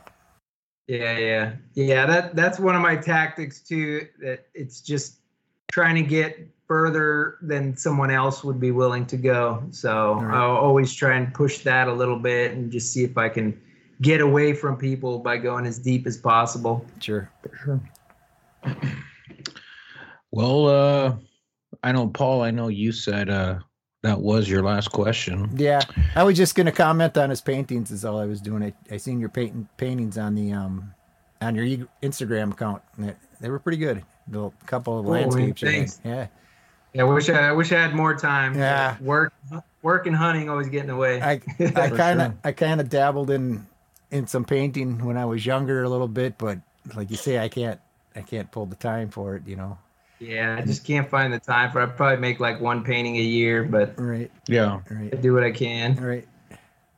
Yeah, yeah, yeah. That that's one of my tactics too. That it's just trying to get further than someone else would be willing to go. So Right. I'll always try and push that a little bit and just see if I can get away from people by going as deep as possible. Sure. sure. Well, uh, I know, Paul. I know you said uh, that was your last question. Yeah. I was just gonna comment on his paintings is all I was doing. I, I seen your painting paintings on the um on your e- Instagram account. They, they were pretty good. The couple of Cool, landscapes. you Yeah. Yeah, I wish I, I wish I had more time. Yeah. Work, work and hunting always getting away. I I kind of sure. I kind of dabbled in in some painting when I was younger a little bit, but like you say, I can't I can't pull the time for it. You know. yeah, I just can't find the time for. it. I probably make like one painting a year, but Right. Yeah. I do what I can. Right.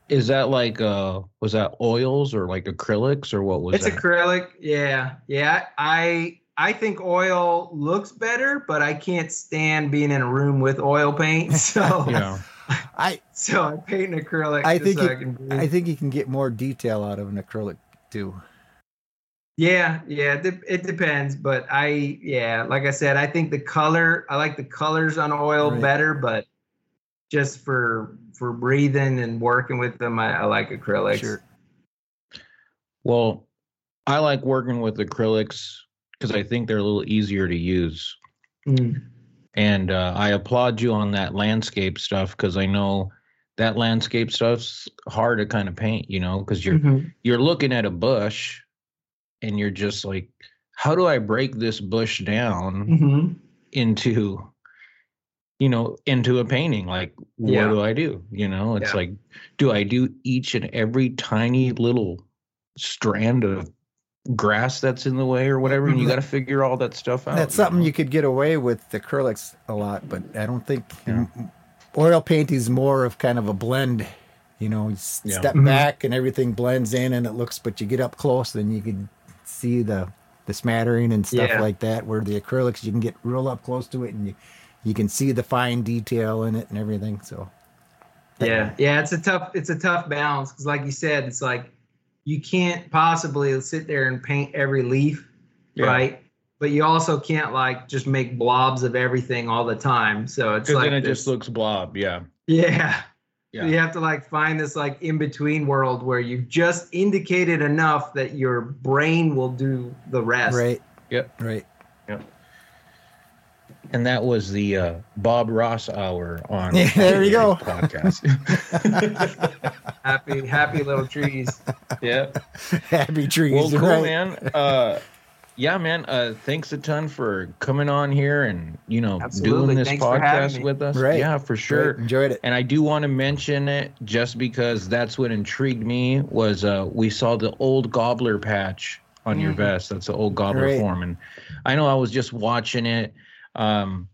Is that like uh, was that oils or like acrylics or what was It's that? acrylic. Yeah, yeah. I I think oil looks better, but I can't stand being in a room with oil paint. So yeah. I so I paint in acrylic. I think so it- I can breathe. I think you can get more detail out of an acrylic too. Yeah, yeah, it, it depends, but I yeah, like I said, I think the color, I like the colors on oil Right. better, but just for for breathing and working with them, I, I like acrylics. Sure. Well, I like working with acrylics because I think they're a little easier to use. Mm. And uh, I applaud you on that landscape stuff because I know that landscape stuff's hard to kind of paint, you know, because you're Mhm. you're looking at a bush and you're just like, how do I break this bush down Mhm. into, you know, into a painting? Like, what Yeah. do I do? You know, it's Yeah. like, do I do each and every tiny little strand of grass that's in the way or whatever? And you got to figure all that stuff out. That's something know? you could get away with the acrylics a lot, but I don't think oil painting is more of kind of a blend. You know, you Yeah. step Mhm. back and everything blends in, and it looks. But you get up close, then you can see the the smattering and stuff Yeah. like that. Where the acrylics, you can get real up close to it, and you you can see the fine detail in it and everything. So Yeah, yeah, it's a tough it's a tough balance because, like you said, it's like you can't possibly sit there and paint every leaf, Yeah. right? But you also can't like just make blobs of everything all the time. So it's like then it this- just looks blob. Yeah. yeah. Yeah. So you have to like find this like in between world where you've just indicated enough that your brain will do the rest. right, Yep. right. And that was the uh, Bob Ross hour on Yeah, there you go. podcast. Happy, happy little trees. yeah. Happy trees, Well, cool, right? man. Uh, yeah, man. Uh, thanks a ton for coming on here and you know Absolutely. doing this Thanks podcast with us. Right. Yeah, for sure. Right, enjoyed it. And I do want to mention it just because that's what intrigued me was uh, we saw the old gobbler patch on your Mhm. vest. That's the old gobbler Right. form, and I know I was just watching it. Um,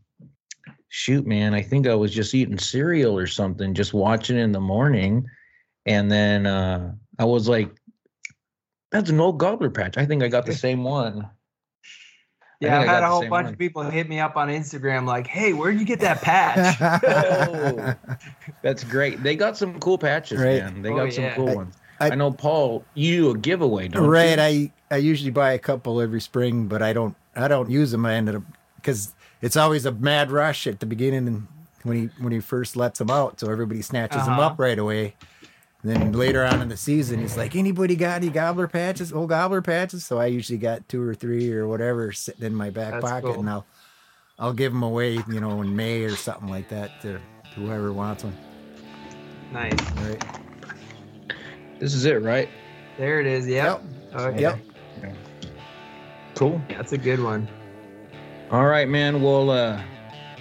shoot, man, I think I was just eating cereal or something, just watching in the morning, and then uh, I was like, "That's an old gobbler patch." I think I got the same one. Yeah, I've had a whole bunch one. of people hit me up on Instagram like, "Hey, where'd you get that patch?" Oh, that's great. They got some cool patches, Right. man. They Oh, got some yeah. cool I- ones. I- I, know, Paul. You do a giveaway, don't right you? i i usually buy a couple every spring but i don't i don't use them i ended up because it's always a mad rush at the beginning and when he when he first lets them out so everybody snatches them Uh-huh. up right away and then later on in the season he's like anybody got any gobbler patches old gobbler patches so i usually got two or three or whatever sitting in my back That's pocket cool. and i'll i'll give them away you know in may or something like that to, to whoever wants one nice. right This is it, right? There it is. Yep. Okay. Yep. Cool. That's a good one. All right, man. Well, uh,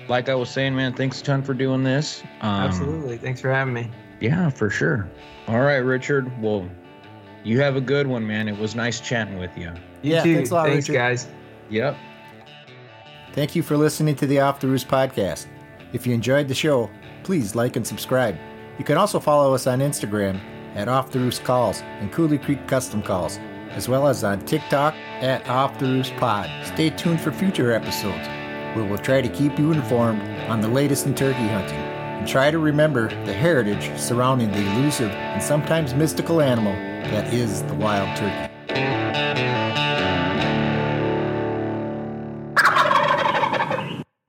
like I was saying, man, thanks a ton for doing this. Um, Absolutely. Thanks for having me. Yeah, for sure. All right, Richard. Well, you have a good one, man. It was nice chatting with you. You Yeah, too. thanks a lot, Thanks, Richard. guys. Yep. Thank you for listening to the Off the Roost podcast. If you enjoyed the show, please like and subscribe. You can also follow us on Instagram at Off the Roost Calls and Cooley Creek Custom Calls, as well as on TikTok at Off the Roost Pod. Stay tuned for future episodes where we'll try to keep you informed on the latest in turkey hunting and try to remember the heritage surrounding the elusive and sometimes mystical animal that is the wild turkey.